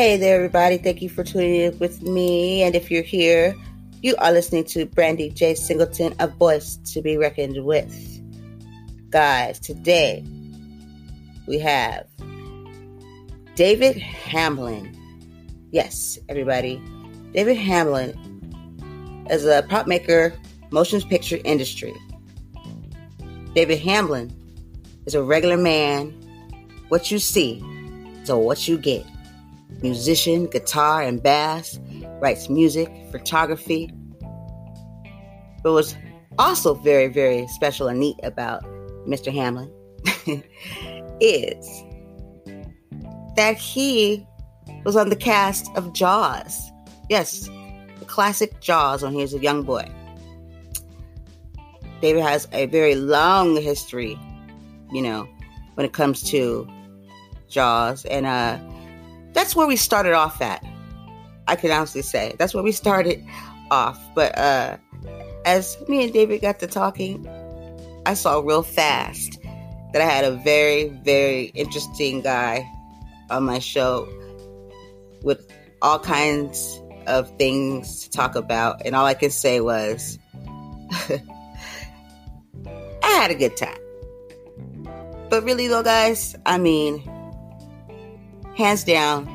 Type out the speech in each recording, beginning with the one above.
Hey there, everybody. Thank you for tuning in with me. And if you're here, you are listening to Brandy J. Singleton, a voice to be reckoned with. Guys, today we have David Hamblin. Yes, everybody. David Hamblin is a prop maker, motion picture industry. David Hamblin is a regular man. What you see is what you get musician, guitar, and bass, writes music, photography. But what's also very, very special and neat about Mr. Hamblin is that he was on the cast of Jaws. Yes, the classic Jaws when he was a young boy. David has a very long history, you know, when it comes to Jaws. And uh, that's where we started off at. I can honestly say that's where we started off. But uh, as me and David got to talking, I saw real fast that I had a very, very interesting guy on my show with all kinds of things to talk about. And all I could say was, I had a good time. But really, though, guys, I mean, hands down,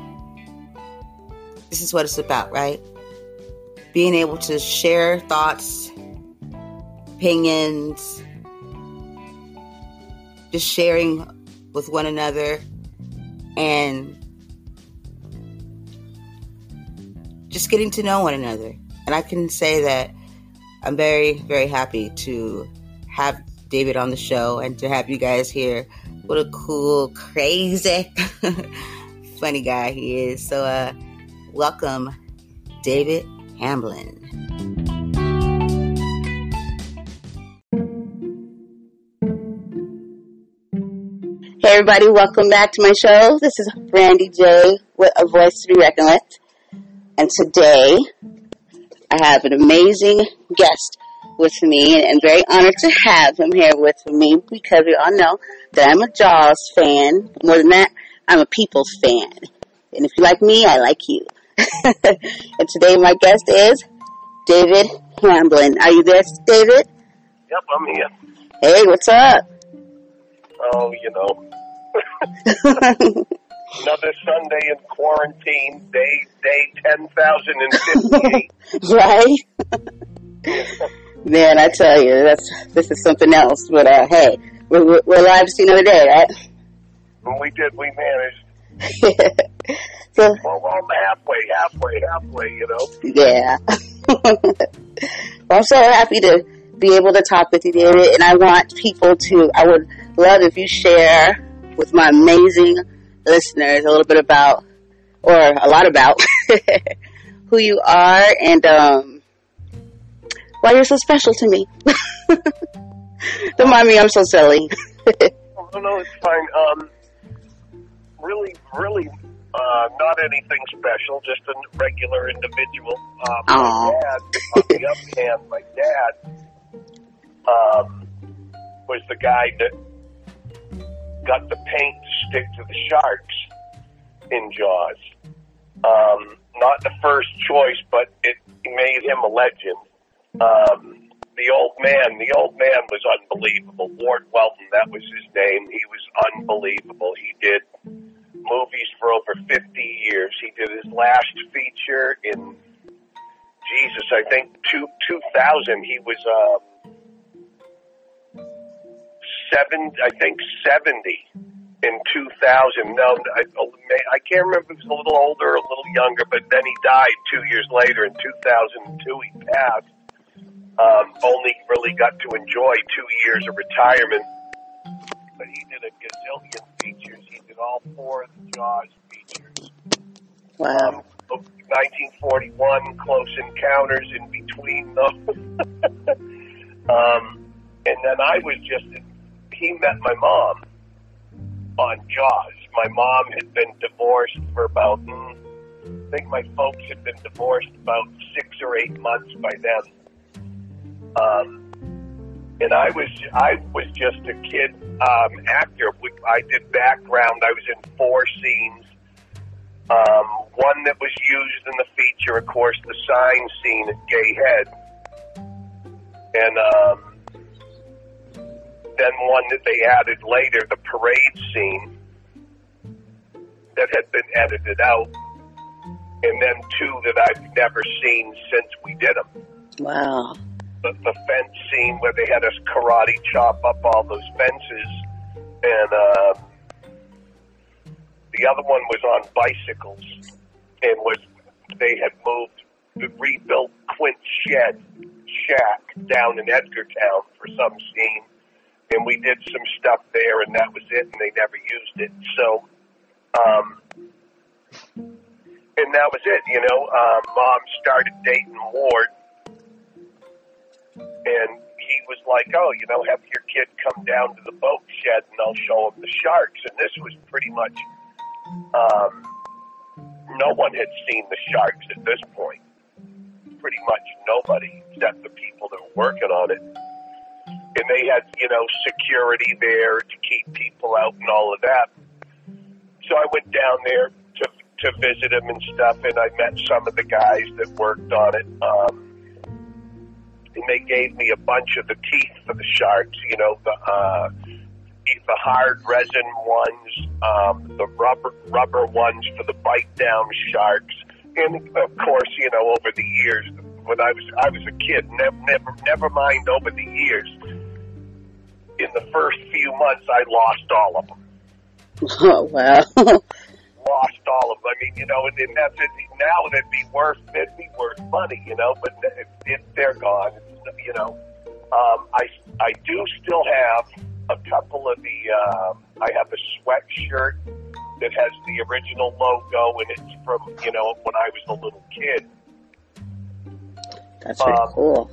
this is what it's about, right? Being able to share thoughts, opinions, just sharing with one another, and just getting to know one another. And I can say that I'm very, very happy to have David on the show and to have you guys here. What a cool, crazy funny guy he is. So, uh, welcome, David Hamblin. Hey, everybody, welcome back to my show. This is Brandy J with A Voice to Be Reckoned with. And today, I have an amazing guest with me and very honored to have him here with me because we all know that I'm a Jaws fan. More than that, I'm a People's fan. And if you like me, I like you. and today my guest is David Hamblin. Are you there, David? Yep, I'm here. Hey, what's up? Oh, you know. Another Sunday in quarantine, day day ten thousand and fifty eight. right? Man, I tell you, that's this is something else. But uh, hey, we're, we're, alive to see another day, right? When we did, we managed. so Well, well, halfway, halfway, halfway. You know. yeah. well, I'm so happy to be able to talk with you, David, and I want people to. I would love if you share with my amazing listeners a little bit about, or a lot about, who you are and um, why you're so special to me. Don't mind me, I'm so silly. Oh, no, it's fine. Um, really, really, uh, not anything special. Just a regular individual. Um, my dad, on the other hand, my dad um, was the guy that got the paint to stick to the sharks in Jaws. Um, not the first choice, but it made him a legend. Um, the old man, the old man was unbelievable. Ward Welton, that was his name. He was unbelievable. He did movies for over 50 years. He did his last feature in Jesus, I think two, 2000. He was um, seven, I think 70 in 2000. No, I, I can't remember if he was a little older or a little younger, but then he died two years later in 2002. He passed. Um, only really got to enjoy two years of retirement, but he did a gazillion features. Did all four of the Jaws features. Wow. Um, 1941, Close Encounters in between them. um, and then I was just, he met my mom on Jaws. My mom had been divorced for about, mm, I think my folks had been divorced about six or eight months by then. Um, and I was I was just a kid um, actor. I did background. I was in four scenes. Um, one that was used in the feature, of course, the sign scene at Gay Head, and um, then one that they added later, the parade scene that had been edited out, and then two that I've never seen since we did them. Wow. The, the fence scene where they had us karate chop up all those fences, and uh, the other one was on bicycles, and was they had moved, the rebuilt Quint's shed shack down in Edgartown for some scene and we did some stuff there, and that was it, and they never used it. So, um, and that was it. You know, um, mom started dating Ward, and he was like, "Oh, you know, have your kid come down to the boat shed, and I'll show him the sharks." And this was pretty much, um, no one had seen the sharks at this point. Pretty much nobody, except the people that were working on it and they had you know security there to keep people out and all of that. So I went down there to to visit him and stuff, and I met some of the guys that worked on it. Um, and they gave me a bunch of the teeth for the sharks. You know the uh, the hard resin ones, um, the rubber rubber ones for the bite down sharks, and of course, you know over the years when I was I was a kid, never never never mind over the years in the first few months, I lost all of them. Oh, wow. lost all of them. I mean, you know, and, and that's it. Now it'd be worth, it'd be worth money, you know, but if, if they're gone, you know. Um, I, I do still have a couple of the, um, I have a sweatshirt that has the original logo and it's from, you know, when I was a little kid. That's Um, cool.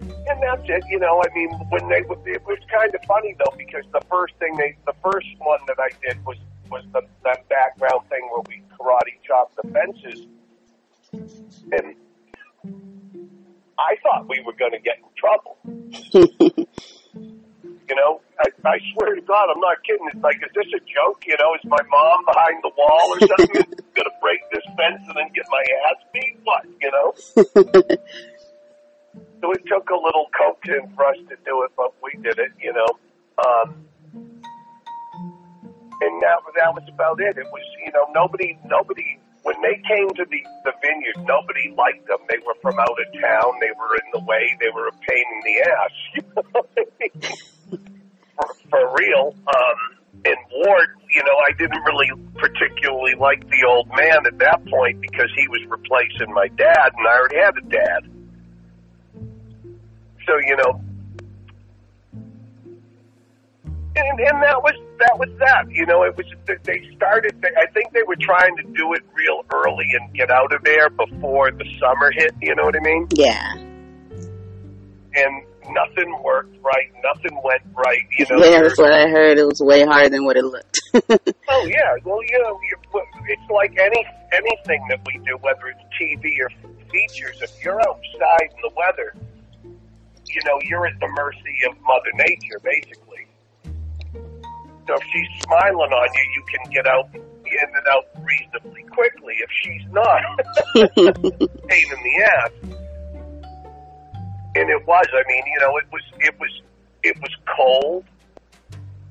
And that's it, you know. I mean, when they it was kind of funny though because the first thing they, the first one that I did was was the that background thing where we karate chopped the fences, and I thought we were going to get in trouble. You know, I, I swear to God, I'm not kidding. It's like, is this a joke? You know, is my mom behind the wall or something going to break this fence and then get my ass beat? What? You know. So it took a little coaching for us to do it, but we did it, you know. Um, and that that was about it. It was, you know, nobody, nobody. When they came to the the vineyard, nobody liked them. They were from out of town. They were in the way. They were a pain in the ass. For, for real. Um, and Ward, you know, I didn't really particularly like the old man at that point because he was replacing my dad, and I already had a dad. So you know, and, and that was that was that. You know, it was they started. They, I think they were trying to do it real early and get out of there before the summer hit. You know what I mean? Yeah. And nothing worked right. Nothing went right. You know. Yeah, that's what I heard. It was way harder than what it looked. Oh yeah, well you know, you, it's like any anything that we do, whether it's TV or features. If you're outside in the weather, you know you're at the mercy of Mother Nature, basically. So if she's smiling on you, you can get out in and out reasonably quickly. If she's not, pain in the ass. And it was. I mean, you know, it was. It was. It was cold.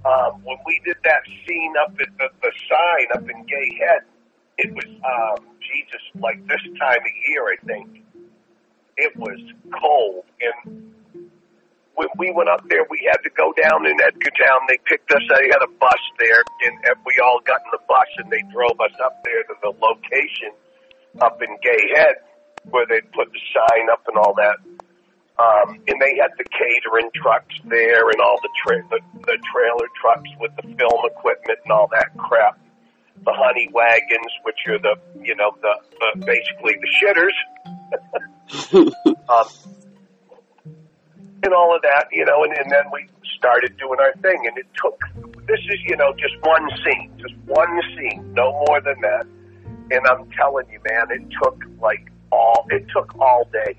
Um, when we did that scene up at the, the sign up in Gay Head, it was um, Jesus, like this time of year, I think. It was cold, and when we went up there, we had to go down in Edgartown. They picked us. They had a bus there, and, and we all got in the bus, and they drove us up there to the location up in Gay Head, where they put the sign up and all that. Um, and they had the catering trucks there and all the, tra- the the trailer trucks with the film equipment and all that crap. the honey wagons, which are the you know the, the basically the shitters, um, and all of that, you know, and, and then we started doing our thing, and it took. This is you know just one scene, just one scene, no more than that. And I'm telling you, man, it took like all it took all day,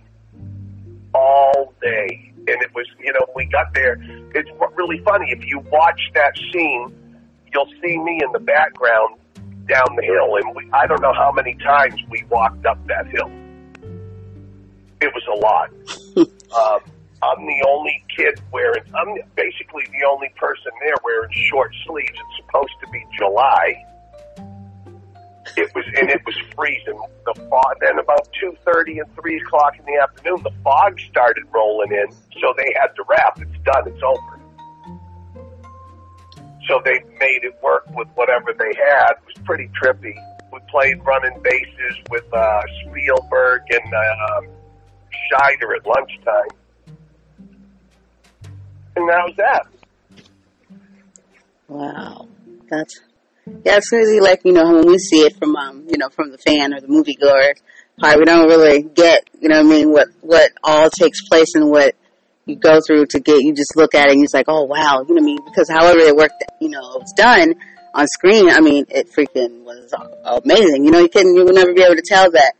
all day and it was, you know, we got there. It's really funny. If you watch that scene, you'll see me in the background down the hill, and we, I don't know how many times we walked up that hill. It was a lot. um, I'm the only kid wearing. I'm basically the only person there wearing short sleeves. It's supposed to be July it was and it was freezing. The fog. Then about two thirty and three o'clock in the afternoon, the fog started rolling in. So they had to wrap. It's done. It's over. So they made it work with whatever they had. It was pretty trippy. We played running bases with uh, Spielberg and uh, Scheider at lunchtime, and was that. Wow, that's yeah, it's crazy. Like you know, when we see it from um, you know, from the fan or the moviegoer part, we don't really get, you know, what I mean, what what all takes place and what you go through to get. You just look at it and it's like, oh wow, you know what I mean? Because however it worked, you know, it's done on screen. I mean, it freaking was amazing. You know, you can you will never be able to tell that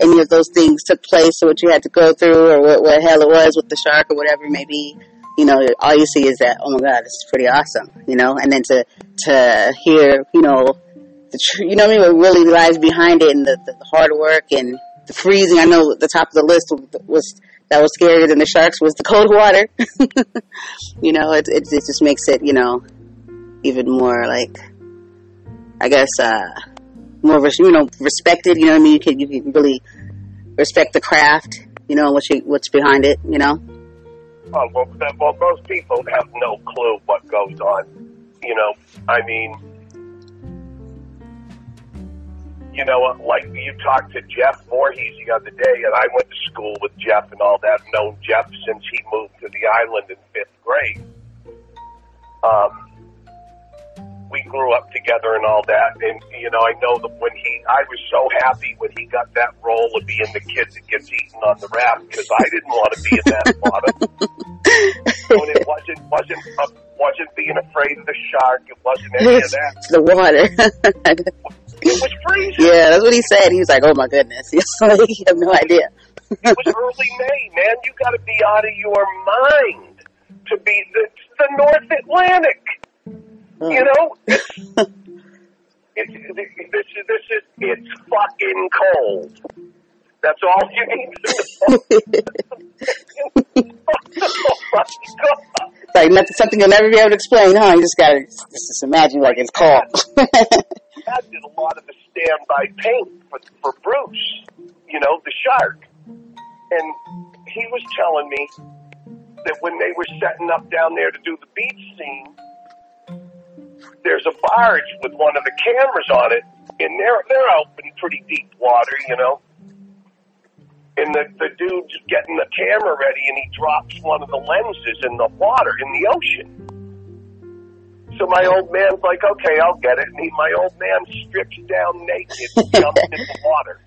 any of those things took place or what you had to go through or what what hell it was with the shark or whatever it may be you know, all you see is that, oh my God, this is pretty awesome, you know, and then to, to hear, you know, the tr- you know what I mean, what really lies behind it and the, the, hard work and the freezing. I know the top of the list was, that was scarier than the sharks was the cold water. you know, it, it, it just makes it, you know, even more like, I guess, uh, more, you know, respected, you know what I mean? You can, you can really respect the craft, you know, what you, what's behind it, you know? Well, well, most people have no clue what goes on. You know, I mean, you know, like you talked to Jeff Voorhees the other day, and I went to school with Jeff and all that, known Jeff since he moved to the island in fifth grade. Um, we grew up together and all that. And, you know, I know that when he, I was so happy when he got that role of being the kid that gets eaten on the raft because I didn't want to be in that bottom. and it wasn't, wasn't, uh, wasn't being afraid of the shark. It wasn't any of that. the water. it was freezing. Yeah, that's what he said. He was like, oh my goodness. You have no idea. it was early May, man. You got to be out of your mind to be the, the North Atlantic. You know, it's, it's, this is this is it's fucking cold. That's all you need to know. like nothing, something you'll never be able to explain, huh? You just gotta just imagine like it's cold. I did a lot of the standby paint for for Bruce, you know, the shark, and he was telling me that when they were setting up down there to do the beach scene there's a barge with one of the cameras on it, and they're they're out in pretty deep water, you know. And the the dude's getting the camera ready, and he drops one of the lenses in the water in the ocean. So my old man's like, "Okay, I'll get it." And he, my old man strips down naked, and jumps in the water.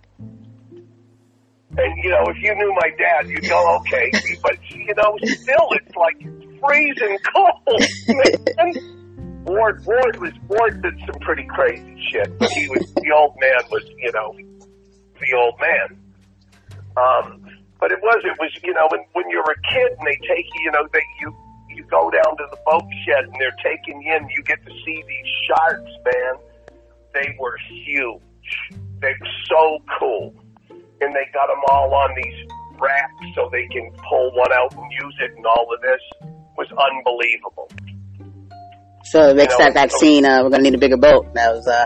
And you know, if you knew my dad, you'd go, "Okay," but you know, still, it's like freezing cold, man. Ward Ward was Ward did some pretty crazy shit, but he was the old man was you know the old man. Um, but it was it was you know when when you're a kid and they take you you know they you you go down to the boat shed and they're taking you in you get to see these sharks man. They were huge. They were so cool. And they got them all on these racks so they can pull one out and use it and all of this was unbelievable so it makes you that, scene, uh, we're going to need a bigger boat. That was uh,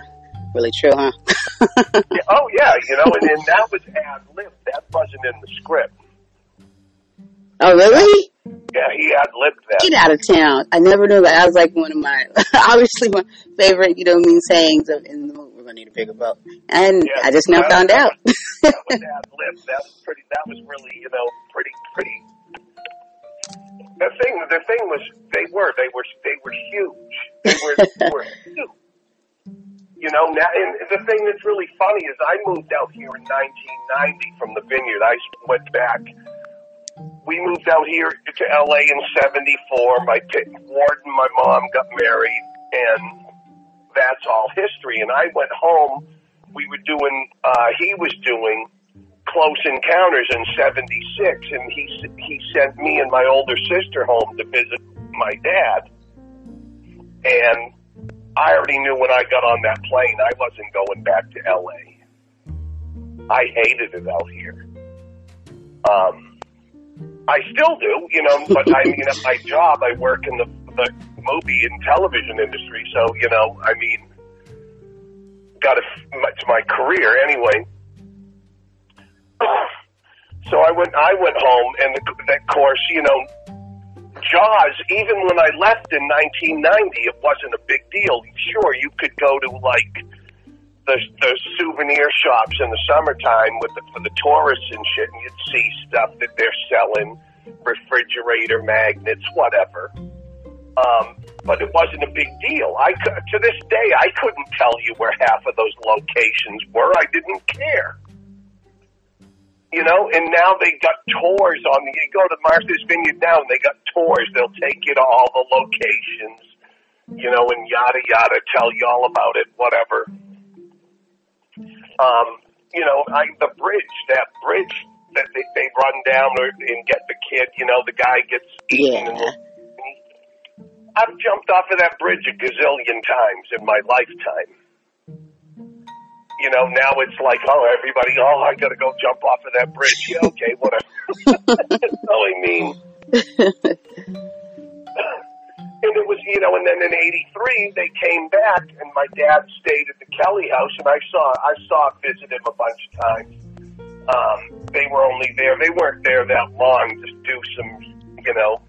really true, huh? yeah, oh, yeah, you know, and, and that was ad lib. That wasn't in the script. Oh, really? Yeah, he ad libbed that. Get out of town. I never knew that. That was like one of my, obviously my favorite, you know, mean sayings of, in the movie. We're going to need a bigger boat. And yeah, I just now found out. that was ad lib. That was pretty, that was really, you know, pretty, pretty the thing, the thing was, they were, they were, they were huge. They were, they were huge. You know, now, and the thing that's really funny is I moved out here in 1990 from the vineyard. I went back. We moved out here to LA in 74. My pa- Ward and my mom got married, and that's all history. And I went home. We were doing, uh, he was doing Close Encounters in 76, and he, he sent me and my older sister home to visit my dad. And I already knew when I got on that plane I wasn't going back to LA. I hated it out here. Um, I still do, you know, but I mean, at my job, I work in the, the movie and television industry, so, you know, I mean, got to, it's my career anyway. So I went, I went home, and the, that course, you know, Jaws, even when I left in 1990, it wasn't a big deal. Sure, you could go to like the the souvenir shops in the summertime with the, for the tourists and shit, and you'd see stuff that they're selling, refrigerator magnets, whatever. Um, but it wasn't a big deal. I to this day I couldn't tell you where half of those locations were. I didn't care. You know, and now they got tours on the. You go to Martha's Vineyard now, and they got tours. They'll take you to all the locations, you know, and yada yada, tell you all about it, whatever. Um, you know, I the bridge, that bridge that they, they run down or, and get the kid. You know, the guy gets eaten. Yeah. And I've jumped off of that bridge a gazillion times in my lifetime you know, now it's like, oh, everybody, oh, I got to go jump off of that bridge. Yeah, okay, whatever. so I mean, and it was, you know, and then in '83 they came back, and my dad stayed at the Kelly House, and I saw, I saw, visit him a bunch of times. Um, they were only there; they weren't there that long. Just do some, you know,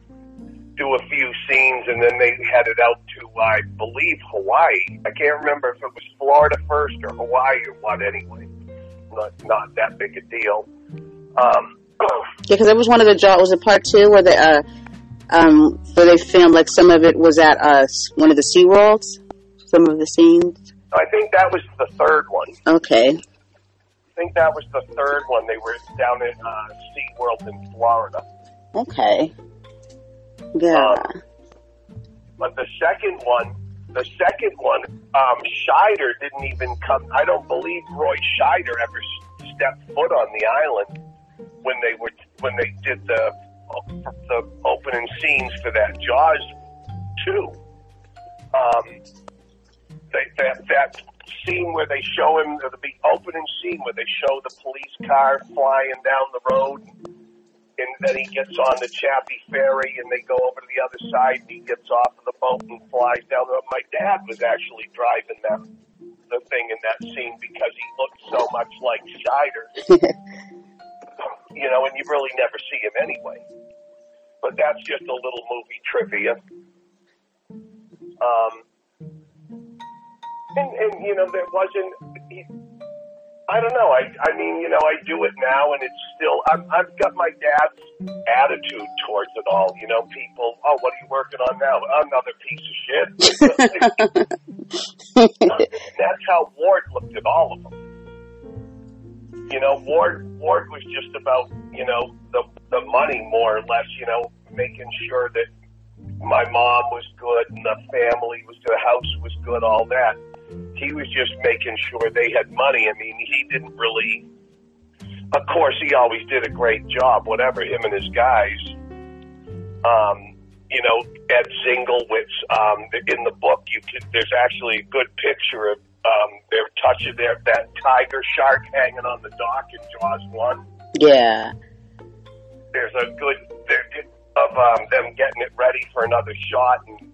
do a few scenes, and then they headed out to, I believe, Hawaii. I can't remember if it was Florida first or Hawaii or what. Anyway, not not that big a deal. Um, Yeah, because it was one of the Jaws. Was it part two where they uh, um, where they filmed like some of it was at uh one of the Sea Worlds? Some of the scenes. I think that was the third one. Okay. I think that was the third one. They were down at uh, SeaWorld in Florida. Okay. Yeah. Um, But the second one, the second one, um, Scheider didn't even come. I don't believe Roy Scheider ever stepped foot on the island when they were when they did the the opening scenes for that Jaws two. Um, they, that that scene where they show him the opening scene where they show the police car flying down the road and then he gets on the Chappy Ferry, and they go over to the other side, and he gets off of the boat and flies down. My dad was actually driving that the thing in that scene because he looked so much like Scheider, you know, and you really never see him anyway. But that's just a little movie trivia. Um, and, and you know, there wasn't. He, I don't know. I I mean, you know, I do it now, and it's still. I've, I've got my dad's attitude towards it all. You know, people. Oh, what are you working on now? Another piece of shit. That's how Ward looked at all of them. You know, Ward Ward was just about you know the the money more or less. You know, making sure that my mom was good and the family was good, the house was good, all that. He was just making sure they had money. I mean, he didn't really. Of course, he always did a great job. Whatever him and his guys. Um, you know, Ed Zinglewitz. Um, in the book, you can. There's actually a good picture of um, they're touching their that tiger shark hanging on the dock in Jaws one yeah. there's a good there of um, them getting it ready for another shot and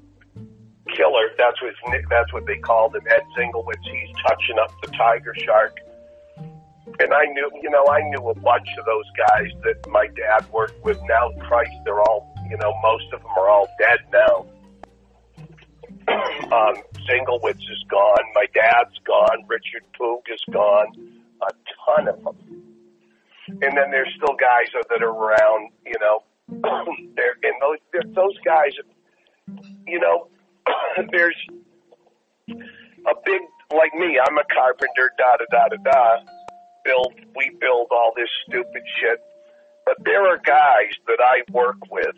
killer. That's what his- that's what they called him. Ed Zinglewitz. He's touching up the tiger shark. And I knew, you know, I knew a bunch of those guys that my dad worked with. Now, Christ, they're all, you know, most of them are all dead now. um, Zinglewitz is gone. My dad's gone. Richard Poog is gone. A ton of them. And then there's still guys that are around, you know. they're, and those those guys, you know, there's a big like me, I'm a carpenter, da da da da da. Build, we build all this stupid shit. But there are guys that I work with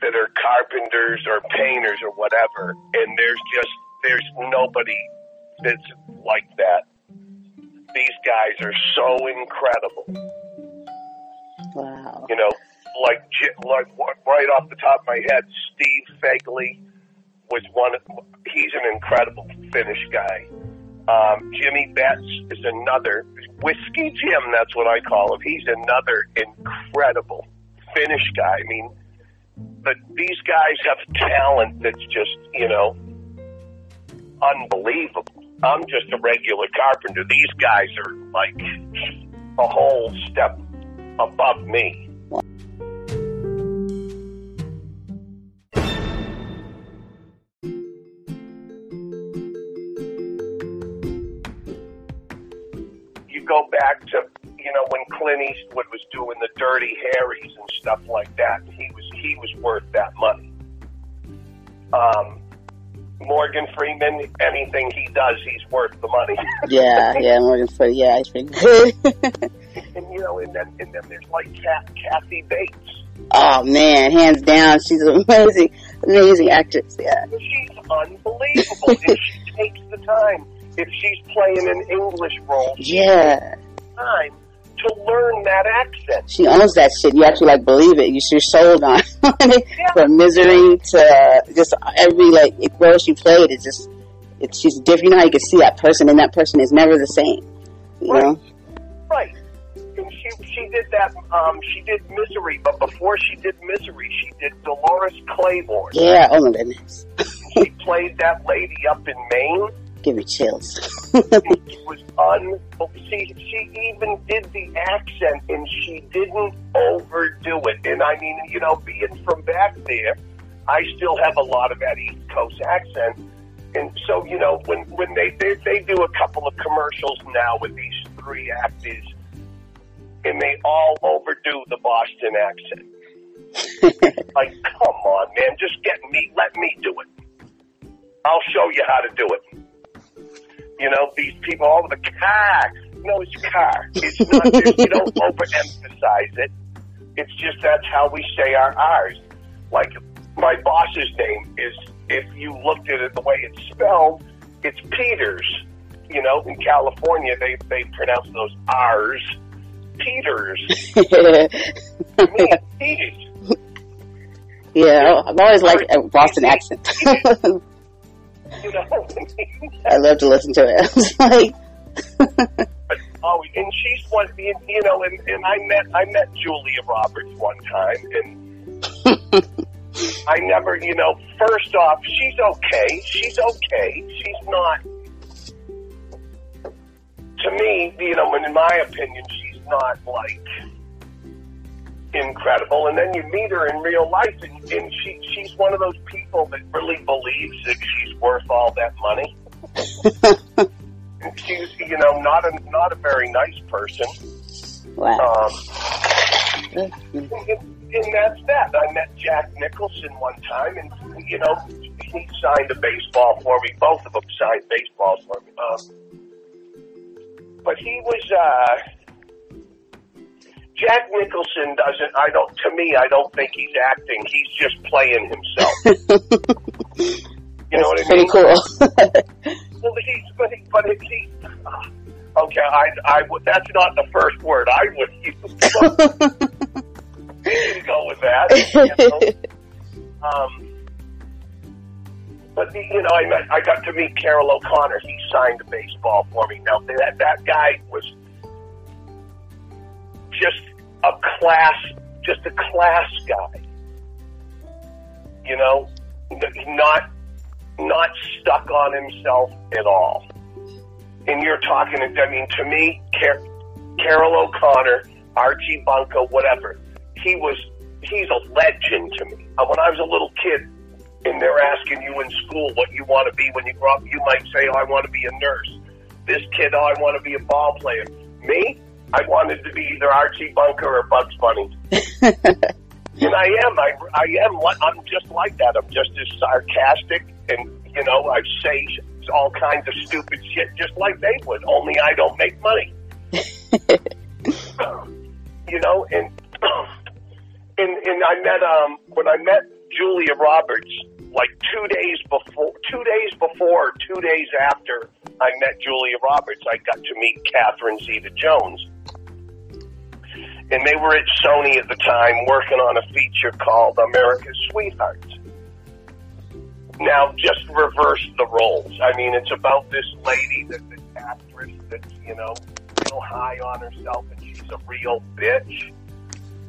that are carpenters or painters or whatever, and there's just there's nobody that's like that. These guys are so incredible. Wow. You know, like like right off the top of my head, Steve Fagley was one. Of, he's an incredible finish guy. Um, Jimmy Betts is another whiskey Jim. That's what I call him. He's another incredible finish guy. I mean, but these guys have talent that's just you know unbelievable. I'm just a regular carpenter. These guys are like a whole step above me. Back to you know when Clint Eastwood was doing the Dirty Harrys and stuff like that. He was he was worth that money. Um, Morgan Freeman, anything he does, he's worth the money. Yeah, yeah, Morgan Freeman. Yeah, he's pretty good. and you know, and then and then there's like Kat, Kathy Bates. oh man, hands down, she's amazing, amazing actress. Yeah. She's unbelievable. and she takes the time. If she's playing an English role, Yeah. Time to learn that accent. She owns that shit. You actually like believe it. You you're sold on it. From misery to just every like role she played. It's just it's she's different. You know how you can see that person, and that person is never the same. You know? Right. And she she did that. Um, she did Misery, but before she did Misery, she did Dolores Claiborne. Yeah. Oh my goodness. She played that lady up in Maine. Give me chills. it was un. She she even did the accent, and she didn't overdo it. And I mean, you know, being from back there, I still have a lot of that East Coast accent. And so, you know, when when they they, they do a couple of commercials now with these three actors, and they all overdo the Boston accent. like, come on, man, just get me, let me do it. I'll show you how to do it. You know, these people, all the car. No, it's car. It's not just, you don't overemphasize it. It's just that's how we say our R's. Like, my boss's name is, if you looked at it the way it's spelled, it's Peters. You know, in California, they, they pronounce those R's Peters. Me, Peters. yeah, I've always liked a Boston accent. You know, I love to listen to it. It's like, oh, and she's one. You know, and, and I met I met Julia Roberts one time, and I never, you know. First off, she's okay. She's okay. She's not. To me, you know, and in my opinion, she's not like incredible. And then you meet her in real life, and, and she she's one of those people that really believes that she's worth all that money. and she's, you know, not a not a very nice person. wow. Um, and, and that's that. I met Jack Nicholson one time, and you know, he signed a baseball for me. Both of them signed baseballs for me. Um, but he was uh, Jack Nicholson doesn't. I don't. To me, I don't think he's acting. He's just playing himself. You know what I mean? Pretty cool. Well, he's but he, but he, he uh, okay. I I would. That's not the first word I would use. Go with that. You know? Um, but the, you know, I met, I got to meet Carroll O'Connor. He signed a baseball for me. Now that that guy was just a class, just a class guy. You know, not not stuck on himself at all. And you're talking, I mean, to me, Car- Carroll O'Connor, Archie Bunker, whatever, he was, he's a legend to me. Uh, When I was a little kid, and they're asking you in school what you want to be when you grow up, you might say, oh, I want to be a nurse. This kid, oh, I want to be a ball player. Me, I wanted to be either Archie Bunker or Bugs Bunny. and I am. I, I am. I'm just like that. I'm just as sarcastic, and you know, I say all kinds of stupid shit, just like they would. Only I don't make money. you know, and and and I met um when I met Julia Roberts like two days before, two days before, two days after I met Julia Roberts, I got to meet Catherine Zeta-Jones. And they were at Sony at the time working on a feature called America's Sweethearts. Now, just reverse the roles. I mean, it's about this lady that's an actress that's, you know, real high on herself and she's a real bitch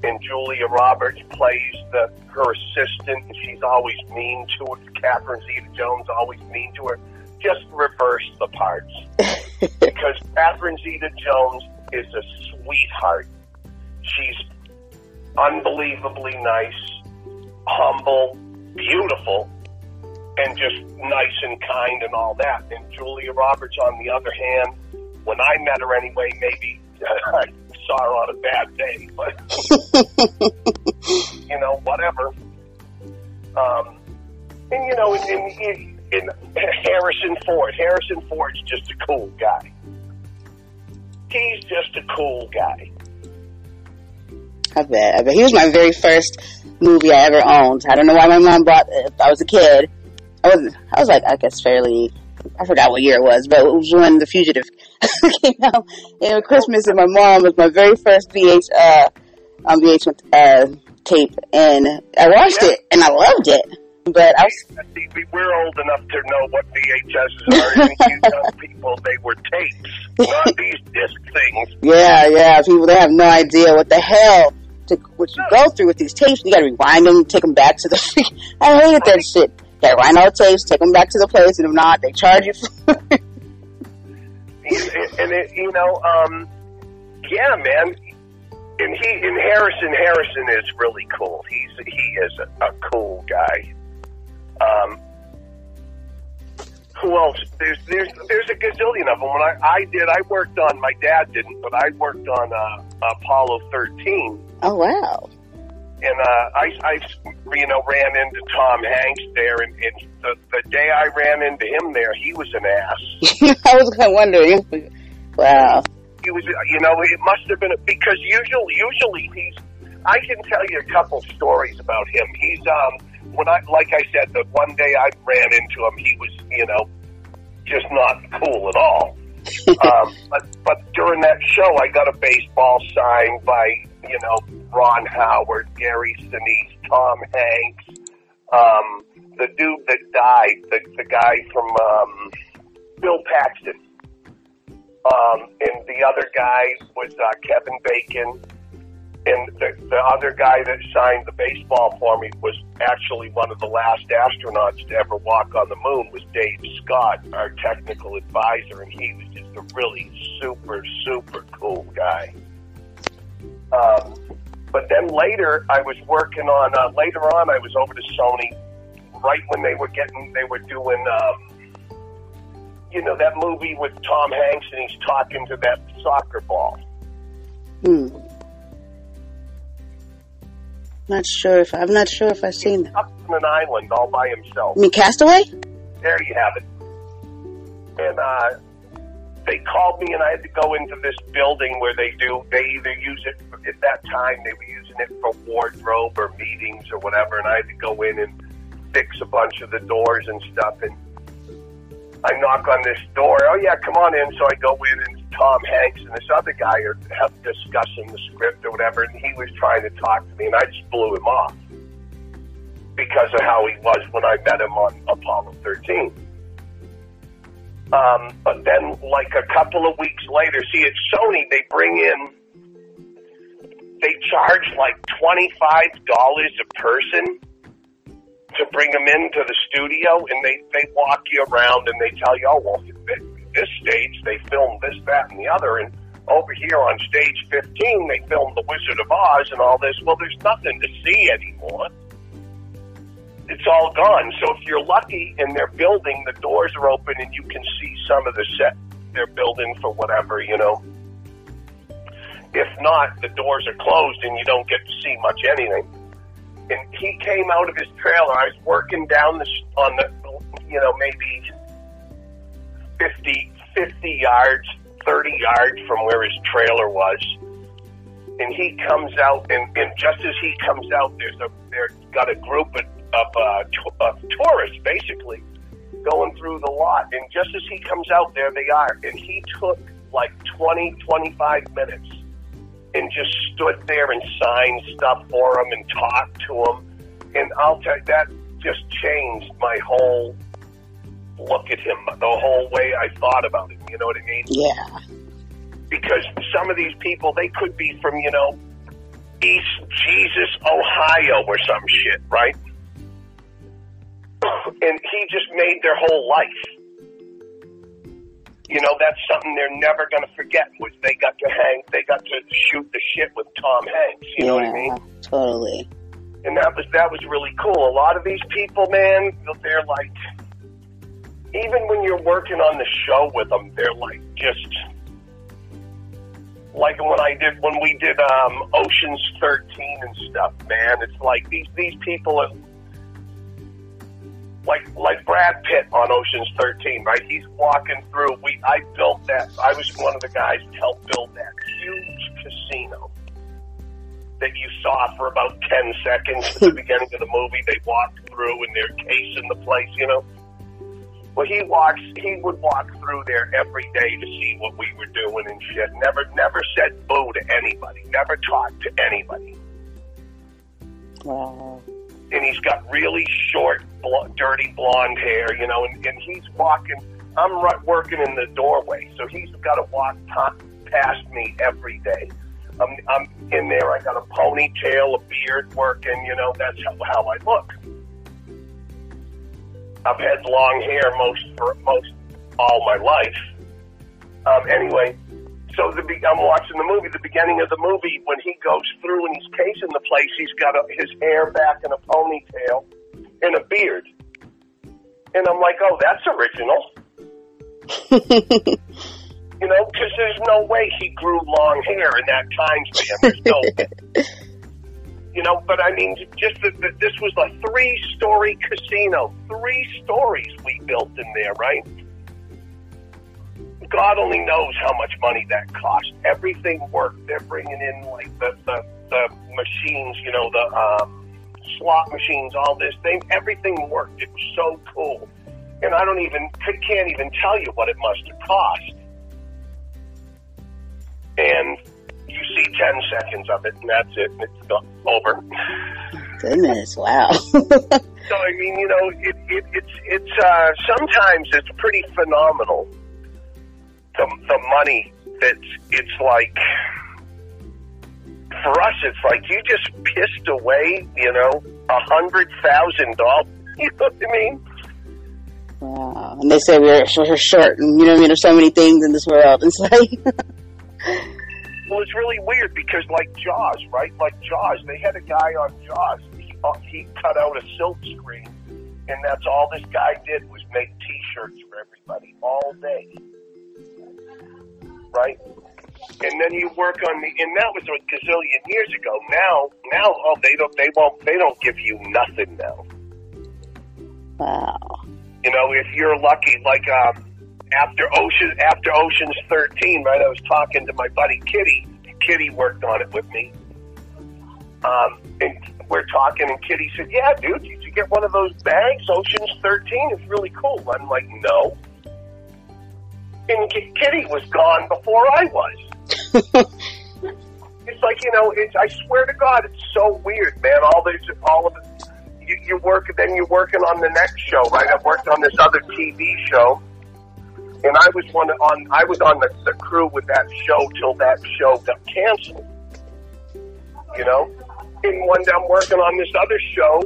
and Julia Roberts plays the her assistant, and she's always mean to her. Catherine Zeta-Jones always mean to her. Just reverse the parts because Catherine Zeta-Jones is a sweetheart. She's unbelievably nice, humble, beautiful, and just nice and kind and all that. And Julia Roberts, on the other hand, when I met her anyway, maybe I saw her on a bad day, but you know, whatever. Um, and you know, in, in, in Harrison Ford, Harrison Ford's just a cool guy. He's just a cool guy. I bet. I bet he was my very first movie I ever owned. I don't know why my mom bought it. I was a kid. I was I was like I guess fairly I forgot what year it was, but it was when The Fugitive came out. And Christmas, and my mom was my very first VH uh, um, VH uh, tape, and I watched yeah. it and I loved it. But I was, we're old enough to know what VHSs are. and you young people, they were tapes, not these disc things. Yeah, yeah. People they have no idea what the hell to what you go through with these tapes. You got to rewind them, take them back to the. I hated that shit. They wind all tapes, take them back to the place, and if not, they charge you for it. and it, you know, um, yeah, man. And he and Harrison Harrison is really cool. He's he is a, a cool guy. Um, who else? There's there's there's a gazillion of them. When I I did, I worked on. My dad didn't, but I worked on uh, Apollo 13. Oh wow! and uh, I, I, you know, ran into Tom Hanks there, and, and the, the day I ran into him there, he was an ass. I was kind of wondering. Wow. He was, you know, it must have been a, because usually, usually he's. I can tell you a couple stories about him. He's um when I like I said the one day I ran into him, he was you know just not cool at all. um, but but during that show, I got a baseball signed by you know, Ron Howard, Gary Sinise, Tom Hanks, um, the dude that died, the, the guy from um, Bill Paxton. Um, and the other guy was uh, Kevin Bacon. And the, the other guy that signed the baseball for me was actually one of the last astronauts to ever walk on the moon was Dave Scott, our technical advisor, and he was just a really super, super cool guy. Um, but then later, I was working on. Uh, later on, I was over to Sony, right when they were getting, they were doing, um, you know, that movie with Tom Hanks, and he's talking to that soccer ball. Hmm. Not sure if I'm not sure if I've seen that. Up on an island all by himself. You mean Castaway? There you have it. And uh, they called me and I had to go into this building where they do, they either use it, at that time they were using it for wardrobe or meetings or whatever, and I had to go in and fix a bunch of the doors and stuff. And I knock on this door. Oh yeah, come on in. So I go in and Tom Hanks and this other guy are discussing the script or whatever, and he was trying to talk to me, and I just blew him off because of how he was when I met him on Apollo 13. Um, but then, like a couple of weeks later, see at Sony, they bring in, they charge like twenty five dollars a person to bring them into the studio, and they they walk you around and they tell you, oh well, this stage they filmed this, that, and the other, and over here on stage fifteen they filmed The Wizard of Oz and all this. Well, there's nothing to see anymore it's all gone. So if you're lucky and they're building, the doors are open and you can see some of the set they're building for whatever, you know. If not, the doors are closed and you don't get to see much anything. And he came out of his trailer. I was working down the on the, you know, maybe 50, 50 yards, 30 yards from where his trailer was. And he comes out, and, and just as he comes out, there's a there got a group of, of, uh, to, of tourists basically going through the lot. And just as he comes out, there they are. And he took like 20, 25 minutes and just stood there and signed stuff for him and talked to him. And I'll tell you, that just changed my whole look at him, the whole way I thought about him. You know what I mean? Yeah. Because some of these people, they could be from, you know, East Jesus, Ohio or some shit, right? And he just made their whole life. You know, that's something they're never going to forget. Was they got to hang, they got to shoot the shit with Tom Hanks. You yeah, know what I mean? Totally. And that was that was really cool. A lot of these people, man, they're like, even when you're working on the show with them, they're like just like when I did when we did um, Ocean's Thirteen and stuff. Man, it's like these these people are like like Brad Pitt on Ocean's Thirteen, right? He's walking through. We I built that. I was one of the guys to help build that huge casino that you saw for about ten seconds at the beginning of the movie. They walked through and they're casing the place, you know. Well, he walks. He would walk through there every day to see what we were doing and shit. Never, never said boo to anybody. Never talked to anybody. Wow. And he's got really short, bl- dirty blonde hair, you know. And, and he's walking. I'm right, working in the doorway, so he's got to walk p- past me every day. I'm, I'm in there. I got a ponytail, a beard working. You know, that's how, how I look. I've had long hair most for most all my life. Um, anyway, so the be- I'm watching the movie. The beginning of the movie, when he goes through and he's casing the place, he's got a, his hair back in a ponytail and a beard, and I'm like, oh, that's original. you know, because there's no way he grew long hair in that time span. There's no you know, but I mean, just that this was a three story casino, three stories we built in there, right? God only knows how much money that cost. Everything worked. They're bringing in like the the, the machines, you know, the um, slot machines, all this thing. Everything worked. It was so cool, and I don't even can't even tell you what it must have cost. And you see 10 seconds of it, and that's it. It's go- over. Goodness, wow. So I mean, you know, it, it, it's it's uh, sometimes it's pretty phenomenal. The the money that's it's like for us, it's like you just pissed away, you know, a hundred thousand dollars. You know what I mean? wow. And they say we're, we're short, and you know what I mean? There's so many things in this world. It's like, Well, it's really weird because, like Jaws, right? Like Jaws, they had a guy on Jaws. He, uh, he cut out a silk screen, and that's all this guy did was make T-shirts for everybody all day, right? And then you work on the, and that was a gazillion years ago. Now, now, oh, they don't, they won't, they don't give you nothing now. wow. You know, if you're lucky, like um, after Ocean after Ocean's Thirteen, right? I was talking to my buddy Kitty. Kitty worked on it with me. Um, and we're talking, and Kitty said, "Yeah, dude, did you get one of those bags? Ocean's Thirteen is really cool." I'm like, "No." And Kitty was gone before I was. it's like you know, it's. I swear to God, it's so weird, man. All this, all of it. You, you work, then you're working on the next show, right? I've worked on this other TV show and I was one on I was on the, the crew with that show till that show got canceled. You know, and one day I'm working on this other show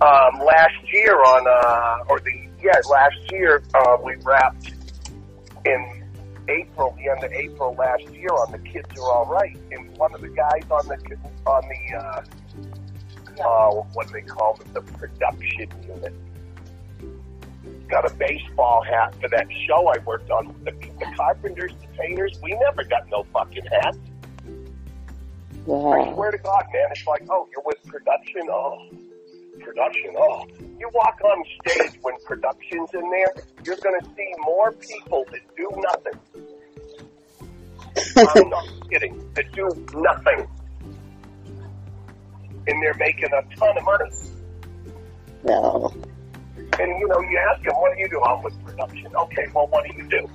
um, last year on uh, or the yeah last year uh, we wrapped in April the end of April last year on the Kids Are All Right, and one of the guys on the on the uh, uh, what do they call it the production unit got a baseball hat for that show I worked on. The, the carpenters, the painters, we never got no fucking hats. I swear to God, man, it's like, oh, you're with production. Oh, production. Oh, you walk on stage when production's in there, you're going to see more people that do nothing. I'm not kidding. That do nothing. And they're making a ton of money. No. And you know, you ask them, "What do you do?" I'm with production. Okay, well, what do you do?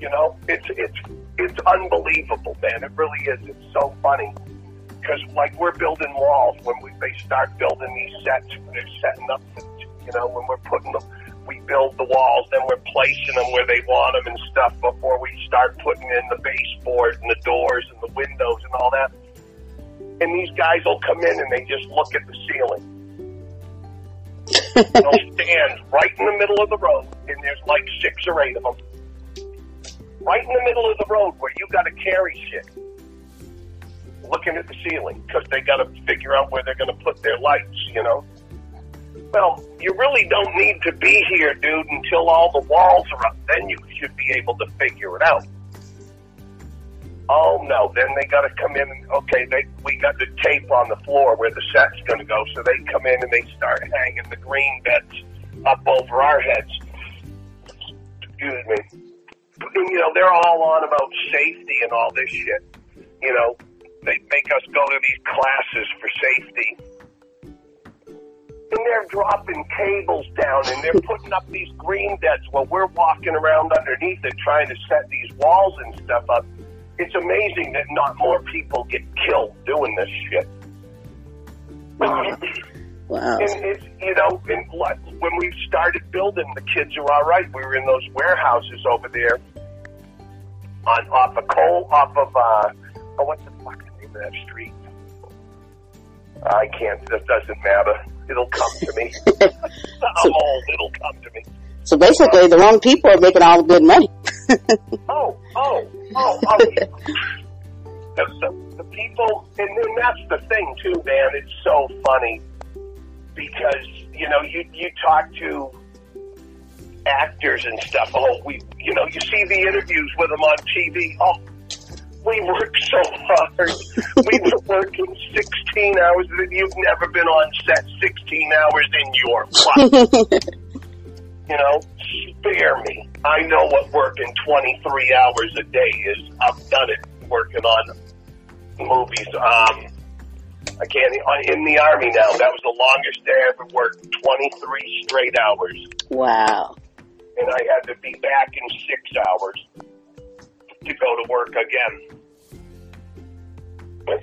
You know, it's it's it's unbelievable, man. It really is. It's so funny because, like, we're building walls when we they start building these sets. They're setting up, you know, when we're putting them. We build the walls, then we're placing them where they want them and stuff before we start putting in the baseboard and the doors and the windows and all that. And these guys will come in and they just look at the ceiling They'll stand right in the middle of the road, and there's like six or eight of them. Right in the middle of the road where you got to carry shit. Looking at the ceiling because they got to figure out where they're going to put their lights, you know. Well, you really don't need to be here, dude, until all the walls are up. Then you should be able to figure it out. Oh no! Then they got to come in. Okay, they we got the tape on the floor where the set's going to go. So they come in and they start hanging the green beds up over our heads. Excuse me. You know they're all on about safety and all this shit. You know they make us go to these classes for safety. And they're dropping cables down and they're putting up these green beds while we're walking around underneath it trying to set these walls and stuff up it's amazing that not more people get killed doing this shit. Wow. Wow. And it's, you know, and when we started building, the kids were all right. We were in those warehouses over there on off of coal, off of uh, oh, what's the fuck name of that street? I can't. It doesn't matter. It'll come to me. I'm old. Oh, it'll come to me. So basically, the wrong people are making all the good money. Oh, oh, oh, oh. oh the, the, the people, and then that's the thing too, man. It's so funny because you know you you talk to actors and stuff. Oh, we, you know, you see the interviews with them on TV. Oh, we work so hard. we were working 16 hours. And you've never been on set 16 hours in your life. you know, spare me. I know what working 23 hours a day is. I've done it working on movies. Um, I can't, in the Army now, that was the longest day I ever worked, 23 straight hours. Wow. And I had to be back in six hours to go to work again.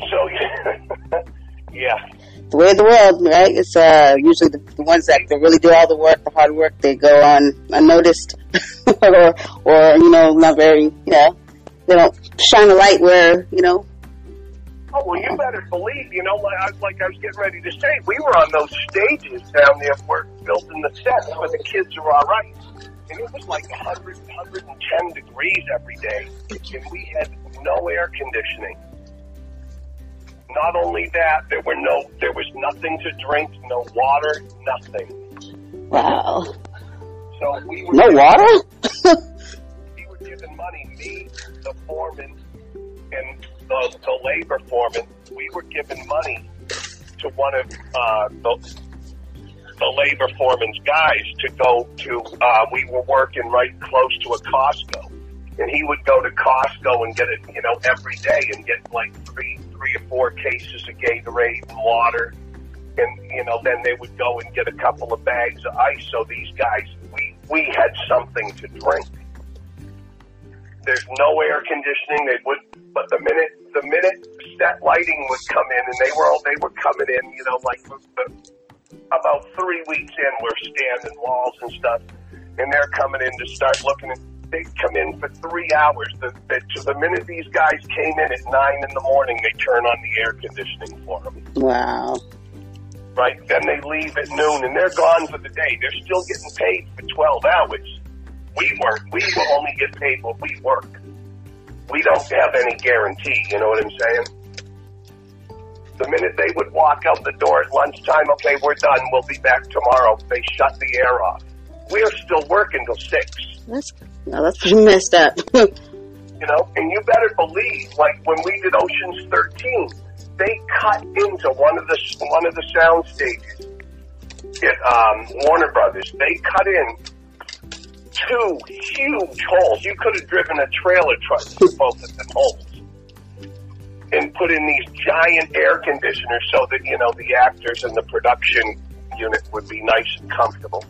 So, yeah. The way of the world, right? It's uh, usually the, the ones that they really do all the work, the hard work, they go on unnoticed, or, or you know, not very, you know, they don't shine a light where, you know. Oh well, you better believe. You know, like I, like I was getting ready to say, we were on those stages down there where building the sets where the kids are all right, and it was like 100, 110 degrees every day, and we had no air conditioning. Not only that, there were no, there was nothing to drink, no water, nothing. Wow. So we were No water? we were giving money, me, the foreman, and the, the labor foreman, we were giving money to one of uh, the, the labor foreman's guys to go to, uh, we were working right close to a Costco. And he would go to Costco and get it, you know, every day and get like three, three or four cases of Gatorade and water. And, you know, then they would go and get a couple of bags of ice. So these guys, we, we had something to drink. There's no air conditioning. They would, but the minute, the minute set lighting would come in and they were all, they were coming in, you know, like about three weeks in, we're standing walls and stuff. And they're coming in to start looking at, they come in for three hours. The, the, to the minute these guys came in at nine in the morning, they turn on the air conditioning for them. Wow. Right? Then they leave at noon and they're gone for the day. They're still getting paid for 12 hours. We work. We will only get paid what we work. We don't have any guarantee. You know what I'm saying? The minute they would walk out the door at lunchtime, okay, we're done. We'll be back tomorrow. They shut the air off. We're still working till six. That's, no, that's messed up. you know, and you better believe, like when we did Ocean's 13, they cut into one of the one of the sound stages at um, Warner Brothers. They cut in two huge holes. You could have driven a trailer truck through both of the holes and put in these giant air conditioners so that you know the actors and the production unit would be nice and comfortable.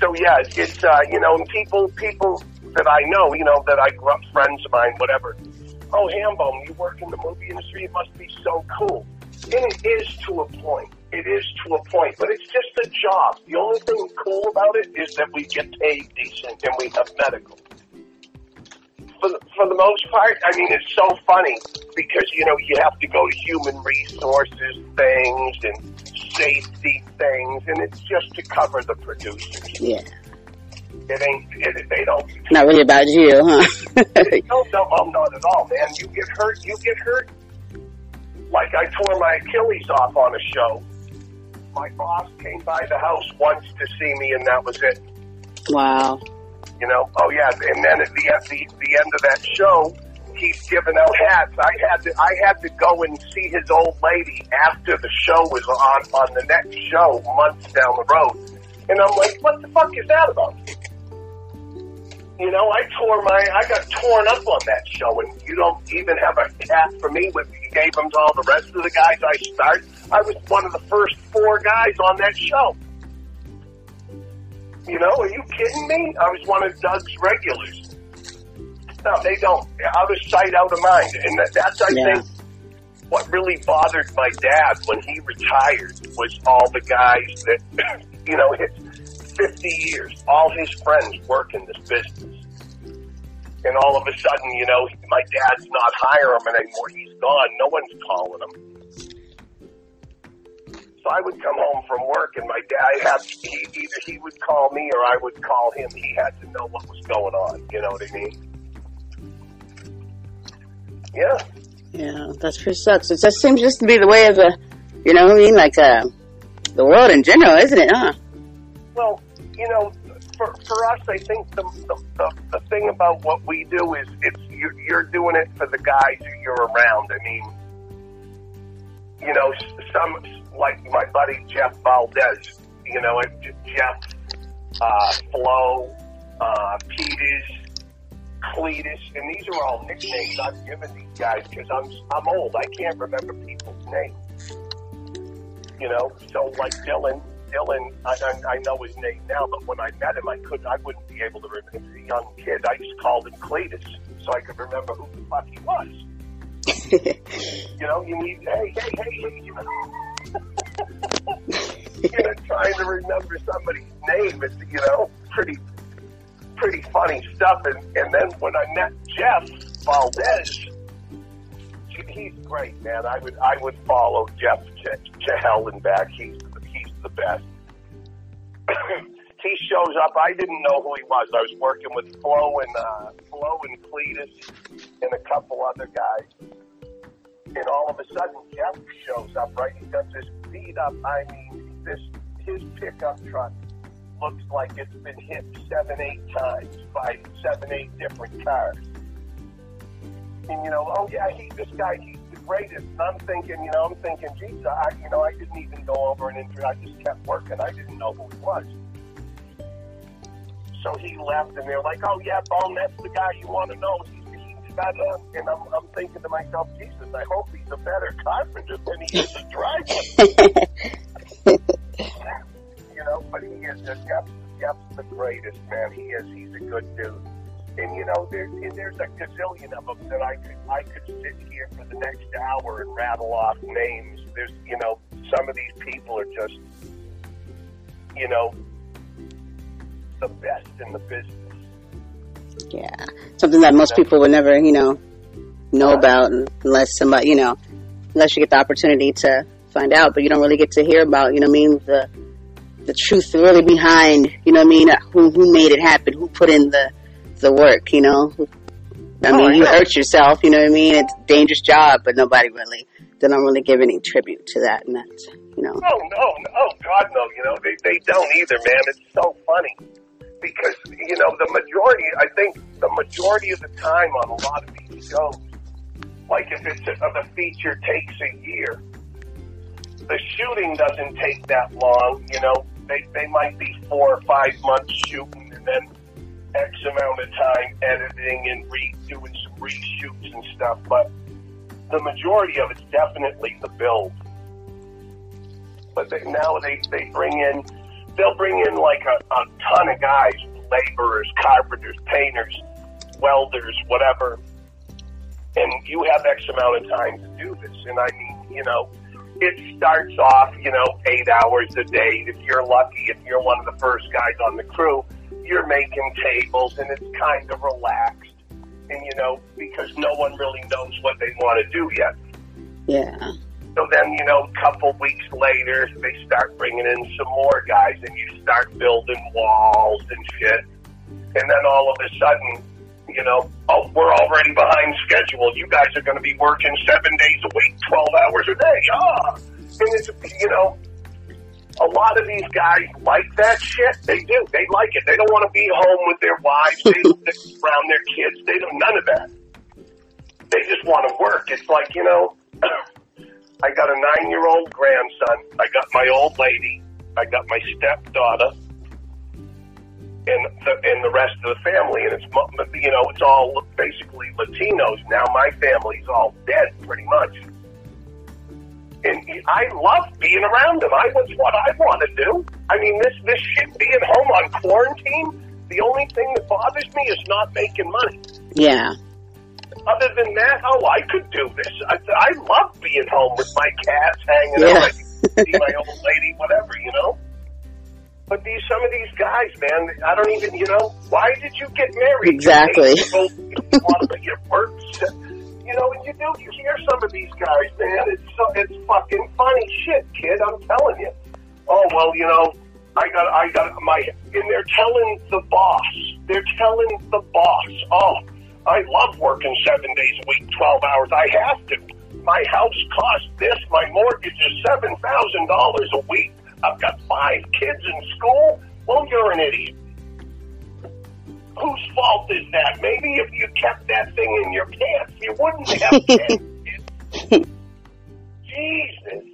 So yeah, it's uh, you know and people people that I know, you know that I grew up friends of mine, whatever. Oh, Hambone, you work in the movie industry. It must be so cool, and it is to a point. It is to a point, but it's just a job. The only thing cool about it is that we get paid decent and we have medical for the, for the most part, I mean, it's so funny because you know you have to go to human resources things and safety things, and it's just to cover the producers. Yeah. It ain't. It, they don't. Not really about you, huh? no, no, no, not at all, man. You get hurt. You get hurt. Like I tore my Achilles off on a show. My boss came by the house once to see me, and that was it. wow. You know, oh yeah, and then at the end, the, the end of that show, he's giving out hats. I had to, I had to go and see his old lady after the show was on on the next show months down the road, and I'm like, what the fuck is that about? You know, I tore my, I got torn up on that show, and you don't even have a hat for me. With you gave them to all the rest of the guys I started. I was one of the first four guys on that show. You know, are you kidding me? I was one of Doug's regulars. No, they don't. Out of sight, out of mind. And that, that's, I Yeah. think, what really bothered my dad when he retired was all the guys that, you know, it's 50 years, all his friends work in this business. And all of a sudden, you know, my dad's not hiring him anymore. He's gone. No one's calling him. So I would come home from work, and my dad had he, either he would call me or I would call him. He had to know what was going on. You know what I mean? Yeah. Yeah, that's pretty sucks. It just seems just to be the way of the, you know what I mean? Like, uh, the world in general, isn't it, huh? Well, you know, for for us, I think the the, the, the thing about what we do is it's you're, you're doing it for the guys who you're around. I mean, you know, some like my buddy Jeff Valdez. You know, Jeff uh, Flo, uh, Peters, Cletus, and these are all nicknames I've given these guys because I'm I'm old. I can't remember people's names. You know, so like Dylan, Dylan, I, I, I know his name now, but when I met him, I couldn't, I wouldn't be able to remember. He was a young kid. I just called him Cletus so I could remember who the fuck he was. You know, you need, hey, hey, hey, hey, you know. you know, trying to remember somebody's name is, you know, pretty, pretty funny stuff. And, and then when I met Jeff Valdez, he's great, man. I would, I would follow Jeff to, to hell and back. He's, he's the best. he shows up. I didn't know who he was. I was working with Flo and uh, Flo and Cletus and a couple other guys. And all of a sudden, Jeff shows up. Right, he's got this beat up. I mean, this his pickup truck looks like it's been hit seven, eight times by seven, eight different cars. And you know, oh yeah, he this guy, he's the greatest. And I'm thinking, you know, I'm thinking, geez, I, you know, I didn't even go over and intro. I just kept working. I didn't know who he was. So he left, and they're like, "Oh yeah, Bone, that's the guy you want to know." He's, he's got a, and I'm, I'm thinking to myself, Jesus, I hope he's a better carpenter than he is a driver. you know, but he is. just Jeff's, Jeff's the greatest man. He is. He's a good dude. And you know, there, and there's a gazillion of them that I could I could sit here for the next hour and rattle off names. There's, you know, some of these people are just, you know, the best in the business. Yeah. Something that most people would never, you know, know about unless somebody, you know, unless you get the opportunity to find out, but you don't really get to hear about, you know I mean, the the truth really behind, you know what I mean, who who made it happen, who put in the the work, you know. I Oh, mean, I you hurt yourself, you know what I mean? It's a dangerous job, but nobody really they don't really give any tribute to that and that's, you know. No, no, no, oh God, no. You know, they they don't either, man. It's so funny because you know the majority. I think the majority of the time on a lot of these shows, like if it's a, the feature takes a year, the shooting doesn't take that long. You know, they they might be four or five months shooting, and then X amount of time editing and re doing some reshoots and stuff. But the majority of it's definitely the build. But they, now they they bring in they'll bring in like a, a ton of guys, laborers, carpenters, painters, welders, whatever. And you have X amount of time to do this. And I mean, you know, it starts off, you know, eight hours a day. If you're lucky, if you're one of the first guys on the crew, you're making tables and it's kind of relaxed. And, you know, because no one really knows what they want to do yet. Yeah. So then, you know, a couple weeks later, they start bringing in some more guys and you start building walls and shit. And then all of a sudden, you know, oh, we're already behind schedule. You guys are going to be working seven days a week, 12 hours a day. Ah! And it's, you know, a lot of these guys like that shit. They do. They like it. They don't want to be home with their wives, they, around their kids. They don't, none of that. They just want to work. It's like, you know, I got a nine year old grandson. I got my old lady. I got my stepdaughter and the, and the rest of the family, and it's you know it's all basically Latinos now. My family's all dead pretty much, and I love being around them. I was what I want to do. I mean, this this shit being home on quarantine. The only thing that bothers me is not making money. Yeah. Other than that, oh, I could do this. I, I love being home with my cats hanging Yeah. out. I can see my old lady, whatever, you know. But these some of these guys, man, I don't even, you know, why did you get married? Exactly. You you want to get work. You know, you do. You hear some of these guys, man. It's so, it's fucking funny shit, kid. I'm telling you. Oh well, you know, I got I got my, and they're telling the boss. They're telling the boss. Oh, I love working seven days a week, twelve hours. I have to. My house costs this. My mortgage is seven thousand dollars a week. I've got five kids in school. Well, you're an idiot. Whose fault is that? Maybe if you kept that thing in your pants, you wouldn't have. Jesus.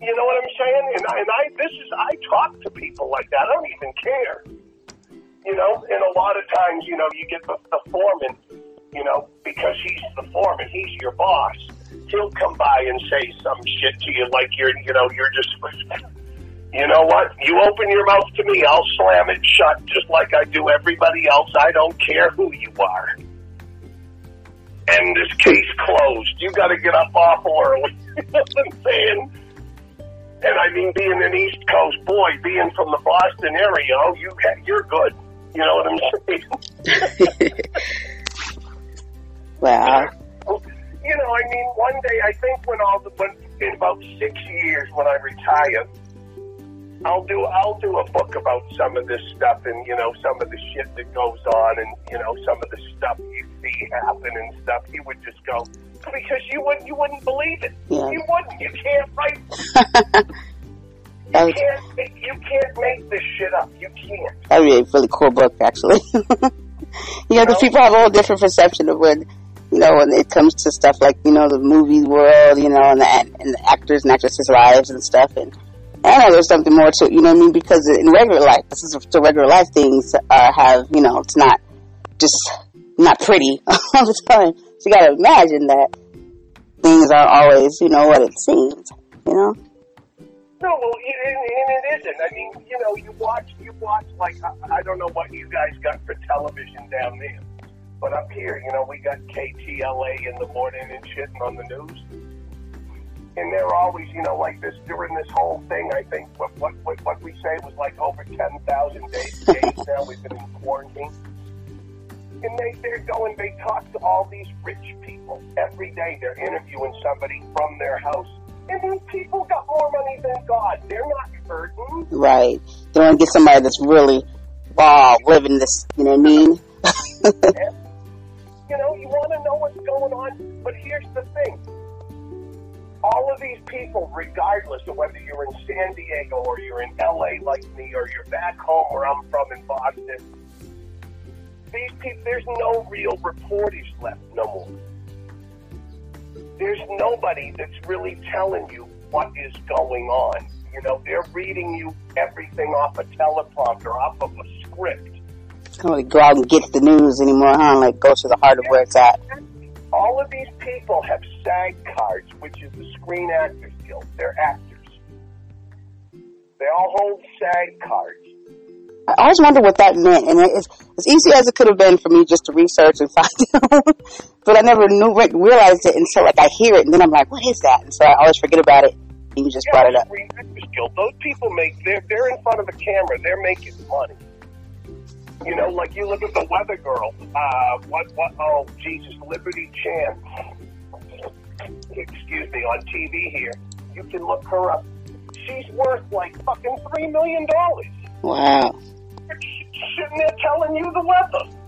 You know what I'm saying? And I, and I, this is, I talk to people like that. I don't even care. You know, and a lot of times, you know, you get the, the foreman, you know, because he's the foreman, he's your boss. He'll come by and say some shit to you like you're, you know, you're just, you know what? You open your mouth to me, I'll slam it shut just like I do everybody else. I don't care who you are. And this case closed. You got to get up off early. you know what I'm saying? And I mean, being an East Coast boy, being from the Boston area, oh, you you're good. You know what I'm saying? Wow. you know, I mean, one day I think when all the when in about six years when I retire, I'll do I'll do a book about some of this stuff and you know some of the shit that goes on and you know some of the stuff you see happen and stuff. You would just go because you wouldn't you wouldn't believe it. Yeah. You wouldn't. You can't write. You can't. make- You can't make this shit up. You can't. that would be a really cool book, actually. you know, No. people have a whole different perception of when, you know, when it comes to stuff like, you know, the movie world, you know, and the, and the actors and actresses' lives and stuff. And Know there's something more to it, you know what I mean? Because in regular life, this is the regular life things uh, have, you know, it's not just not pretty all the time. So you gotta imagine that things aren't always, you know, what it seems, you know? No, well, it, and and it isn't. I mean, you know, you watch, you watch like I, I don't know what you guys got for television down there, but up here, you know, we got KTLA in the morning and shit on the news, and they're always, you know, like this during this whole thing. I think what what what, what we say was like over ten thousand days, days now we've been in quarantine. And they, they're going, they talk to all these rich people. Every day they're interviewing somebody from their house. And these people got more money than God. They're not hurting. Right. They want to get somebody that's really, wow, living this, you know what I mean? You know, you want to know what's going on. But here's the thing. All of these people, regardless of whether you're in San Diego or you're in LA like me or you're back home where I'm from in Boston, these people, there's no real reporters left no more. there's nobody that's really telling you what is going on. You know, they're reading you everything off a teleprompter, off of a script. Can't really go out and get the news anymore, huh? Like go to the heart of where it's at. All of these people have SAG cards, which is the Screen Actors Guild. They're actors. They all hold SAG cards. I always wonder what that meant, and it's as easy as it could have been for me just to research and find out. but I never knew realized it until like I hear it, and then I'm like, "What is that?" And so I always forget about it. And you just yeah, brought it up. Screen Actors Guild. Those people make they're they're in front of the camera. They're making money. You know, like you look at the Weather Girl. Uh, what what? Oh Jesus, Liberté Chan. Excuse me, on TV here. You can look her up. She's worth like fucking three million dollars. Wow. Sitting there telling you the weather.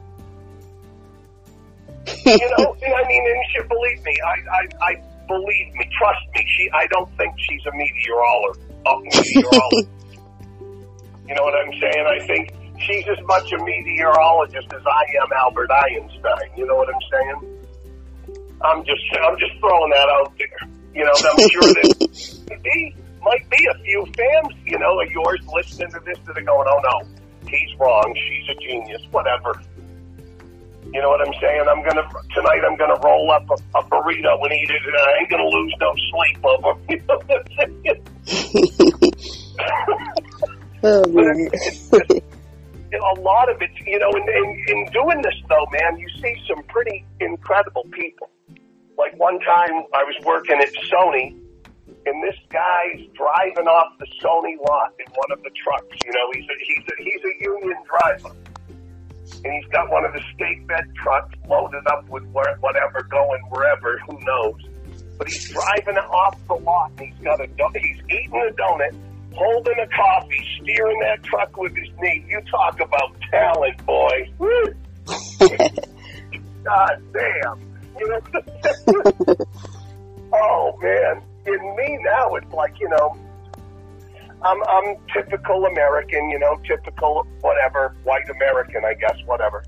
you know, I mean, and she, believe me, I, I, I believe me, trust me. She, I don't think she's a meteorologist. A meteorologist. you know what I'm saying? I think she's as much a meteorologist as I am Albert Einstein. You know what I'm saying? I'm just, I'm just throwing that out there. You know, I'm sure that might be, might be a few fans, you know, of yours listening to this that are going, oh no, he's wrong, she's a genius, whatever. You know what I'm saying? I'm gonna tonight. I'm gonna roll up a, a burrito and eat it, and I ain't gonna lose no sleep over. You know what I'm saying? Oh man. You know, a lot of it, you know, in, in, in doing this though, man, you see some pretty incredible people. Like one time I was working at Sony and this guy's driving off the Sony lot in one of the trucks. You know, he's a, he's a, he's a union driver. And he's got one of the stake bed trucks loaded up with whatever going wherever, who knows. But he's driving it off the lot and he's got a, he's eating a donut, holding a coffee, steering that truck with his knee. You talk about talent, boy. God damn. You know, oh man. In me now, it's like, you know, I'm, I'm typical American, you know, typical whatever, white American, I guess, whatever.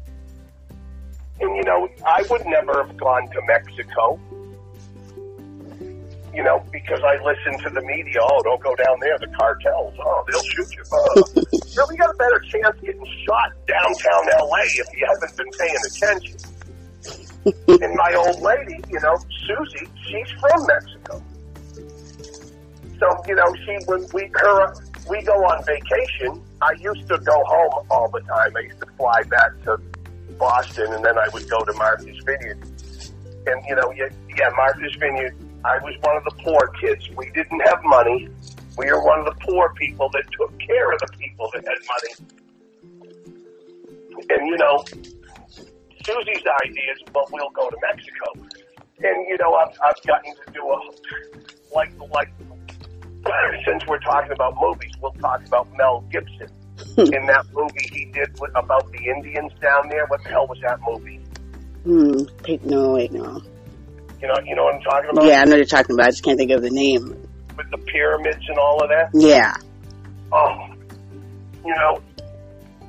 And, you know, I would never have gone to Mexico, you know, because I listen to the media. Oh, don't go down there, the cartels. Oh, they'll shoot you. Uh, you really got a better chance getting shot downtown L.A. if you haven't been paying attention. and my old lady, you know, Susie, she's from Mexico. So, you know, she when we her we go on vacation, I used to go home all the time. I used to fly back to Boston and then I would go to Martha's Vineyard. And you know, yeah, yeah, Martha's Vineyard, I was one of the poor kids. We didn't have money. We were one of the poor people that took care of the people that had money. And you know, Susie's idea is, well, we'll go to Mexico. And you know, I've, I've gotten to do a like like since we're talking about movies, we'll talk about Mel Gibson. In that movie he did with, about the Indians down there, what the hell was that movie? Hmm. Pick, no, wait, no. You know, you know what I'm talking about? Yeah, I know you're talking about. I just can't think of the name. With the pyramids and all of that. Yeah. Oh, you know,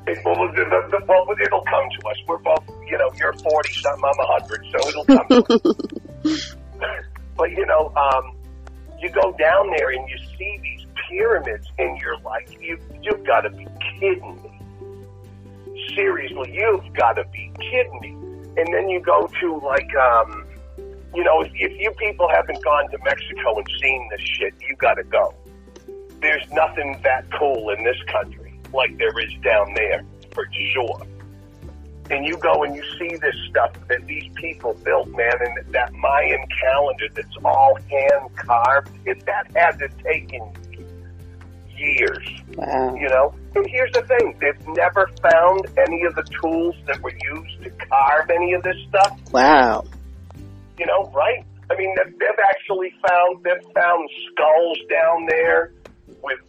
it, well, the, the, the, well, it'll come to us. We're both, you know, you're 40 something, I'm 100, so it'll come to us. but, you know, um, you go down there and you see these pyramids and you're like, you, you've got to be kidding me. Seriously, you've got to be kidding me. And then you go to like, um, you know, if, if you people haven't gone to Mexico and seen this shit, you got to go. There's nothing that cool in this country like there is down there, for sure. And you go and you see this stuff that these people built, man, and that Mayan calendar that's all hand carved. If that had to taken years, Wow. you know. And here's the thing: they've never found any of the tools that were used to carve any of this stuff. Wow. You know, right? I mean, they've, actually found they've found skulls down there with,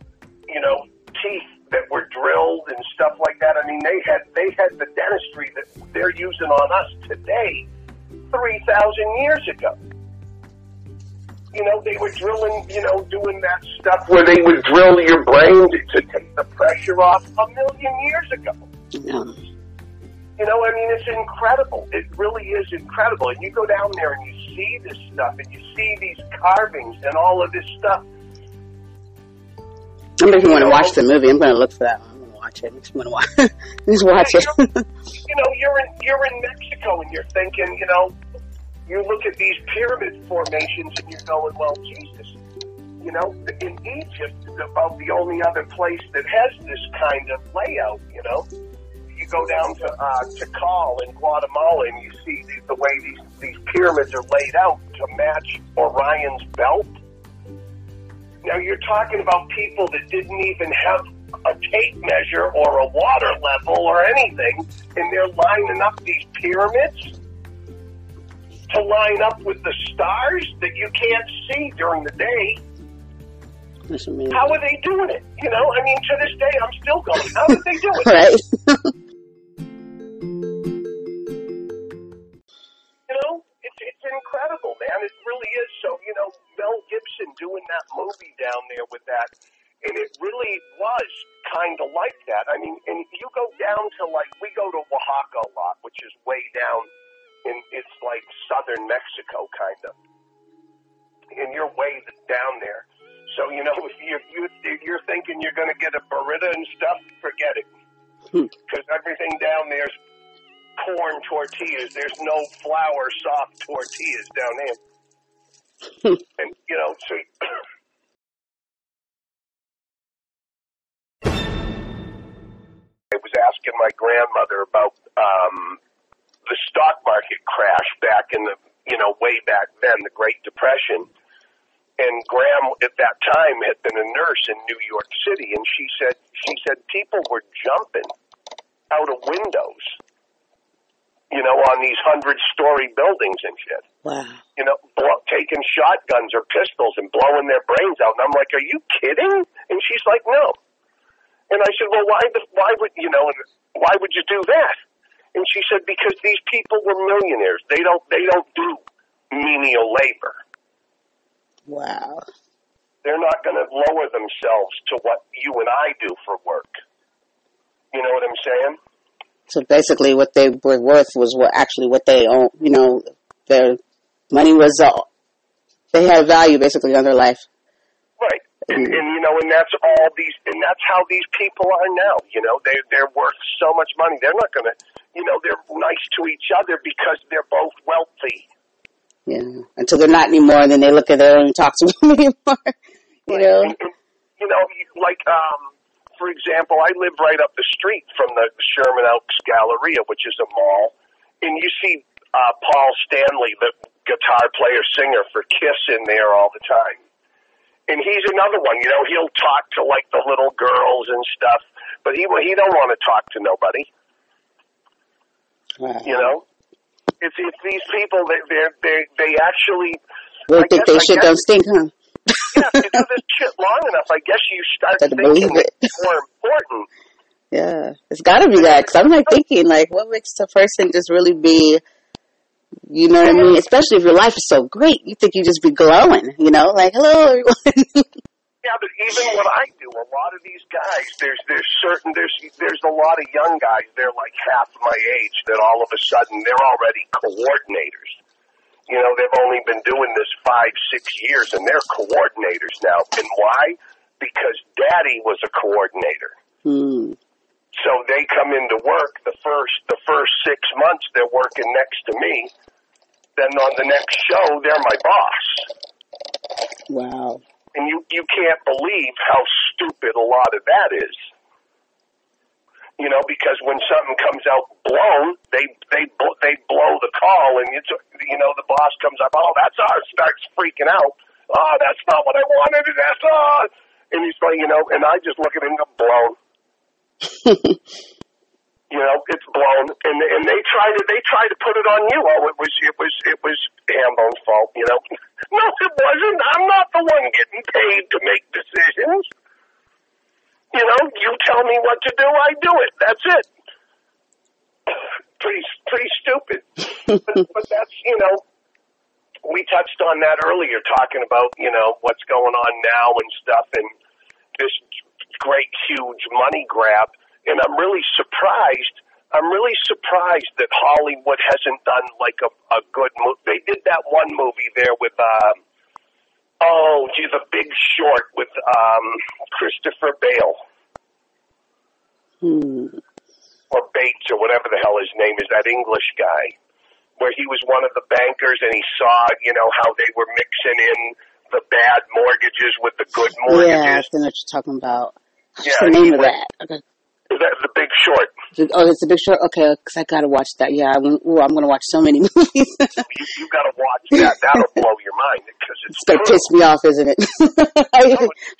you know, teeth that were drilled and stuff like that. I mean, they had they had the dentistry that they're using on us today, three thousand years ago. You know, they were drilling, you know, doing that stuff where they would drill your brain to, to take the pressure off a million years ago. No. You know, I mean, it's incredible. It really is incredible. And you go down there and you see this stuff, and you see these carvings and all of this stuff. I am if you want to watch the movie. I'm going to look for that one. I'm going to watch it. Makes me want to watch. Just watch it. you know, you're in you're in Mexico, and you're thinking, you know, you look at these pyramid formations, and you're going, well, Jesus. You know, in Egypt, is about the only other place that has this kind of layout. You know go down to uh, Tikal in Guatemala and you see the, the way these, these pyramids are laid out to match Orion's belt. Now you're talking about people that didn't even have a tape measure or a water level or anything, and they're lining up these pyramids to line up with the stars that you can't see during the day. How are they doing it? You know, I mean, to this day, I'm still going. How did they do it? right. there with that, and it really was kind of like that. I mean, and you go down to like, we go to Oaxaca a lot, which is way down in, it's like southern Mexico, kind of. And you're way down there. So, you know, if you're, you, if you're thinking you're going to get a burrito and stuff, forget it. Hmm. Because everything down there is corn tortillas. There's no flour soft tortillas down there. and you know, so I was asking my grandmother about um, the stock market crash back in the you know way back then, the Great Depression. And Gram at that time had been a nurse in New York City, and she said she said people were jumping out of windows you know, on these hundred story buildings and shit. Wow. You know, blow, taking shotguns or pistols and blowing their brains out. And I'm like, are you kidding? And she's like, no. And I said, well, why, the, why would, you know, why would you do that? And she said, because these people were millionaires. They don't, they don't do menial labor. Wow. They're not going to lower themselves to what you and I do for work. You know what I'm saying? So basically, what they were worth was what actually what they own. You know, their money was uh, they had value basically on their life. Right, and, and you know, and that's all these, and that's how these people are now. You know, they they're worth so much money. They're not going to, you know, they're nice to each other because they're both wealthy. Yeah, until they're not anymore, and then they look at them and talk to them anymore. You know, and, and, you know, like um for example, I live right up the street from the Sherman Oaks Galleria, which is a mall, and you see uh, Paul Stanley, the guitar player singer for Kiss, in there all the time. And he's another one, you know. He'll talk to like the little girls and stuff, but he he don't want to talk to nobody. Wow. You know, it's it's these people that they they they actually. They think they shit don't stink, huh? yeah, if you do this shit long enough, I guess you start to thinking it. it's more important. Yeah, it's got to be that because I'm like thinking like, what makes a person just really be, you know what I mean? Especially if your life is so great, you think you just be glowing, you know, like hello everyone. yeah, but even what I do, a lot of these guys, there's there's certain there's there's a lot of young guys. They're like half my age that all of a sudden they're already coordinators you know, they've only been doing this five, six years, and they're coordinators now. And why? Because Daddy was a coordinator. Hmm. So they come into work the first the first six months they're working next to me. Then on the next show they're my boss. Wow. And you you can't believe how stupid a lot of that is you know, because when something comes out blown, they they they blow the call, and it's you know the boss comes up, oh that's ours, starts freaking out. Oh, that's not what I wanted. That's all. And he's like, you know, and I just look at him, and go blown. you know, it's blown, and and they try to they try to put it on you. Oh, it was it was it was Hambone's fault. You know, no, it wasn't. I'm not the one getting paid to make decisions. You know, you tell me what to do, I do it. That's it. Pretty, pretty stupid. but, but that's, you know, we touched on that earlier, talking about, you know, what's going on now and stuff, and this great, huge money grab. And I'm really surprised I'm really surprised that Hollywood hasn't done like a, a good movie. They did that one movie there with, um, oh, geez, a big short with um, Christopher Bale. Hmm. Or Bates, or whatever the hell his name is, that English guy, where he was one of the bankers and he saw, you know, how they were mixing in the bad mortgages with the good mortgages. Yeah, I think what you're talking about. What's Yeah, the name of went- that? Okay. That, the Big Short. Oh, it's a big short. Okay, because I gotta watch that. Yeah, I'm, ooh, I'm gonna watch so many movies. You, you got to watch that. That'll blow your mind because it's it's gonna piss me off, isn't it? I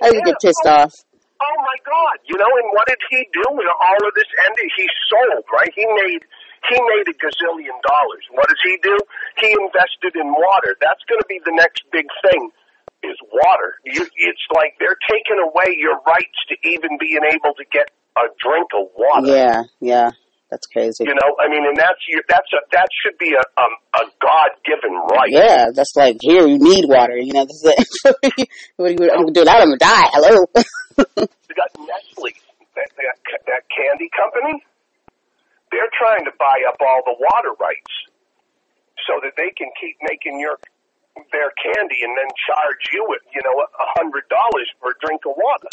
I usually get pissed oh, off. Oh my God! You know, and what did he do when all of this ended? He sold, right? He made he made a gazillion dollars. What does he do? He invested in water. That's going to be the next big thing. Is water? You, it's like they're taking away your rights to even being able to get a drink of water. Yeah, yeah, that's crazy. You know, I mean, and that's that's a that should be a um, a God given right. Yeah, that's like here you need water. You know, this is it. what do you? I'm gonna do that. I'm gonna die. Hello. You got Nestle, that, that, that candy company. They're trying to buy up all the water rights so that they can keep making your their candy and then charge you, with, you know, a hundred dollars for a drink of water.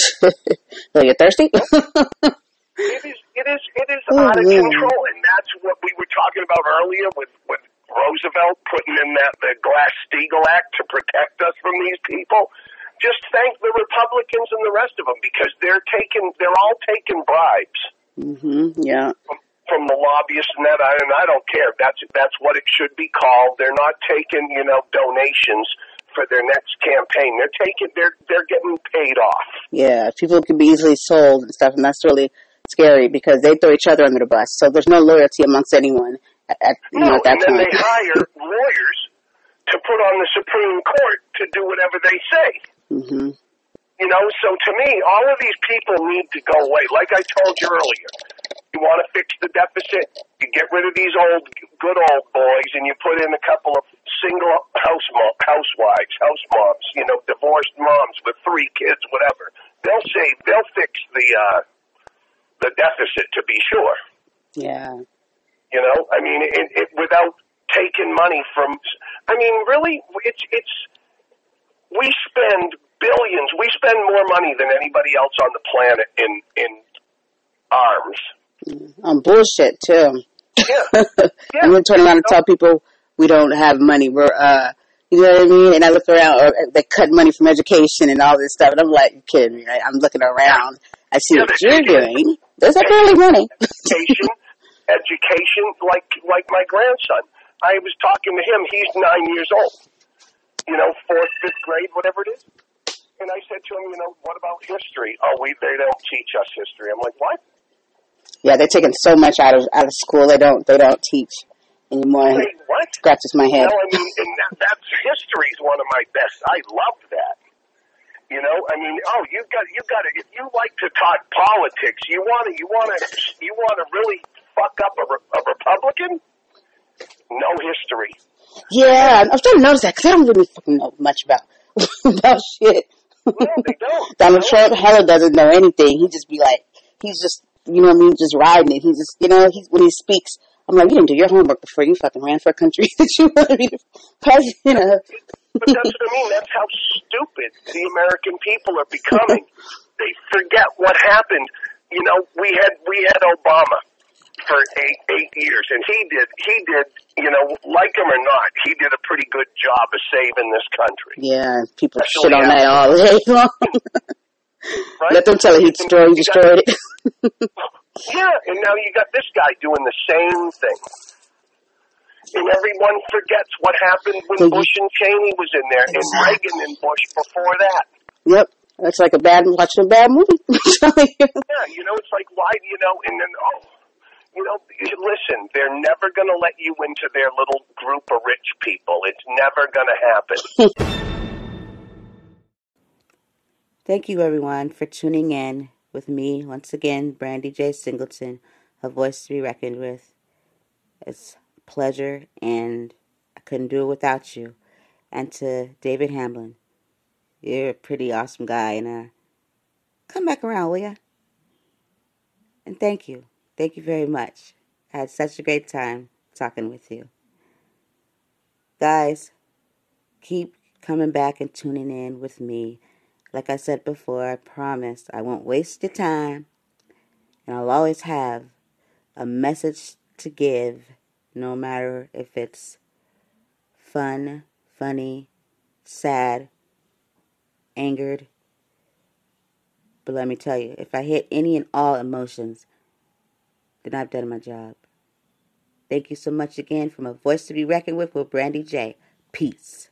Are you thirsty? It is, it is, it is out of control, and that's what we were talking about earlier with with Roosevelt putting in that the Glass Steagall Act to protect us from these people. Just thank the Republicans and the rest of them because they're taking, they're all taking bribes. mhm. Yeah. from, from the lobbyists and that, I- and I don't care. That's that's what it should be called. They're not taking you know donations for their next campaign. They're taking they're they're getting paid off. Yeah. People can be easily sold and stuff, and that's really scary because they throw each other under the bus. So there's no loyalty amongst anyone at, at you know No, at that and then point. they hire lawyers to put on the Supreme Court to do whatever they say. mhm. You know, so to me, all of these people need to go away. Like I told you earlier, you want to fix the deficit, you get rid of these old, good old boys, and you put in a couple of single house mo- housewives, house moms, you know, divorced moms with three kids, whatever. They'll save, they'll fix the uh, the deficit to be sure. Yeah. You know, I mean, it, it without taking money from. I mean, really, it's it's. We spend billions. We spend more money than anybody else on the planet in in arms. On bullshit too. Yeah, yeah. and we turn around and tell people we don't have money. We're, uh, you know what I mean? And I look around, or they cut money from education and all this stuff, and I'm like, you kidding me? Right? I'm looking around. I see Yeah, what you're doing. There's barely money. education, education, like like my grandson. I was talking to him. He's nine years old. You know, fourth, fifth grade, whatever it is. And I said to him, you know, what about history? Oh, we they don't teach us history. I'm like, what? Yeah, they're taking so much out of out of school. They don't they don't teach anymore. Wait, what? Scratches my head. No, I mean, and that, that's history is one of my best. I love that. You know, I mean, oh, you've got you've got to if you like to talk politics, you want to you want to you want to really fuck up a, a Republican? No history. Yeah, I'm starting to notice that because I don't really fucking know much about about shit. No, they don't. Donald No. Trump hella doesn't know anything. He just be like, he's just, you know what I mean, just riding it. He's just, you know, he's when he speaks, I'm like, you didn't do your homework before you fucking ran for a country that you want to be president of. But that's what I mean. That's how stupid the American people are becoming. they forget what happened. You know, we had we had Obama for eight eight years, and he did he did you know like him or not, he did a pretty good job of saving this country. Yeah, people Especially shit on that all day long. Right? Let them tell it he destroyed, he You got- it. Yeah, and now you got this guy doing the same thing. And everyone forgets what happened when So you- Bush and Cheney was in there, and. Reagan and Bush before that. Yep. That's like a bad, watching a bad movie. Yeah, you know, it's like, why do you know? And then, oh, you know, listen, they're never going to let you into their little group of rich people. It's never going to happen. Thank you, everyone, for tuning in with me once again, Brandy J. Singleton, a voice to be reckoned with. It's a pleasure, and I couldn't do it without you. And to David Hamblin, you're a pretty awesome guy, and uh, come back around, will ya? And thank you, thank you very much. I Had such a great time talking with you. Guys, keep coming back and tuning in with me. Like I said before, I promise I won't waste your time. And I'll always have a message to give, no matter if it's fun, funny, sad, angered. But let me tell you, if I hit any and all emotions, then I've done my job. Thank you so much again from a voice to be reckoned with with Brandy J. Peace.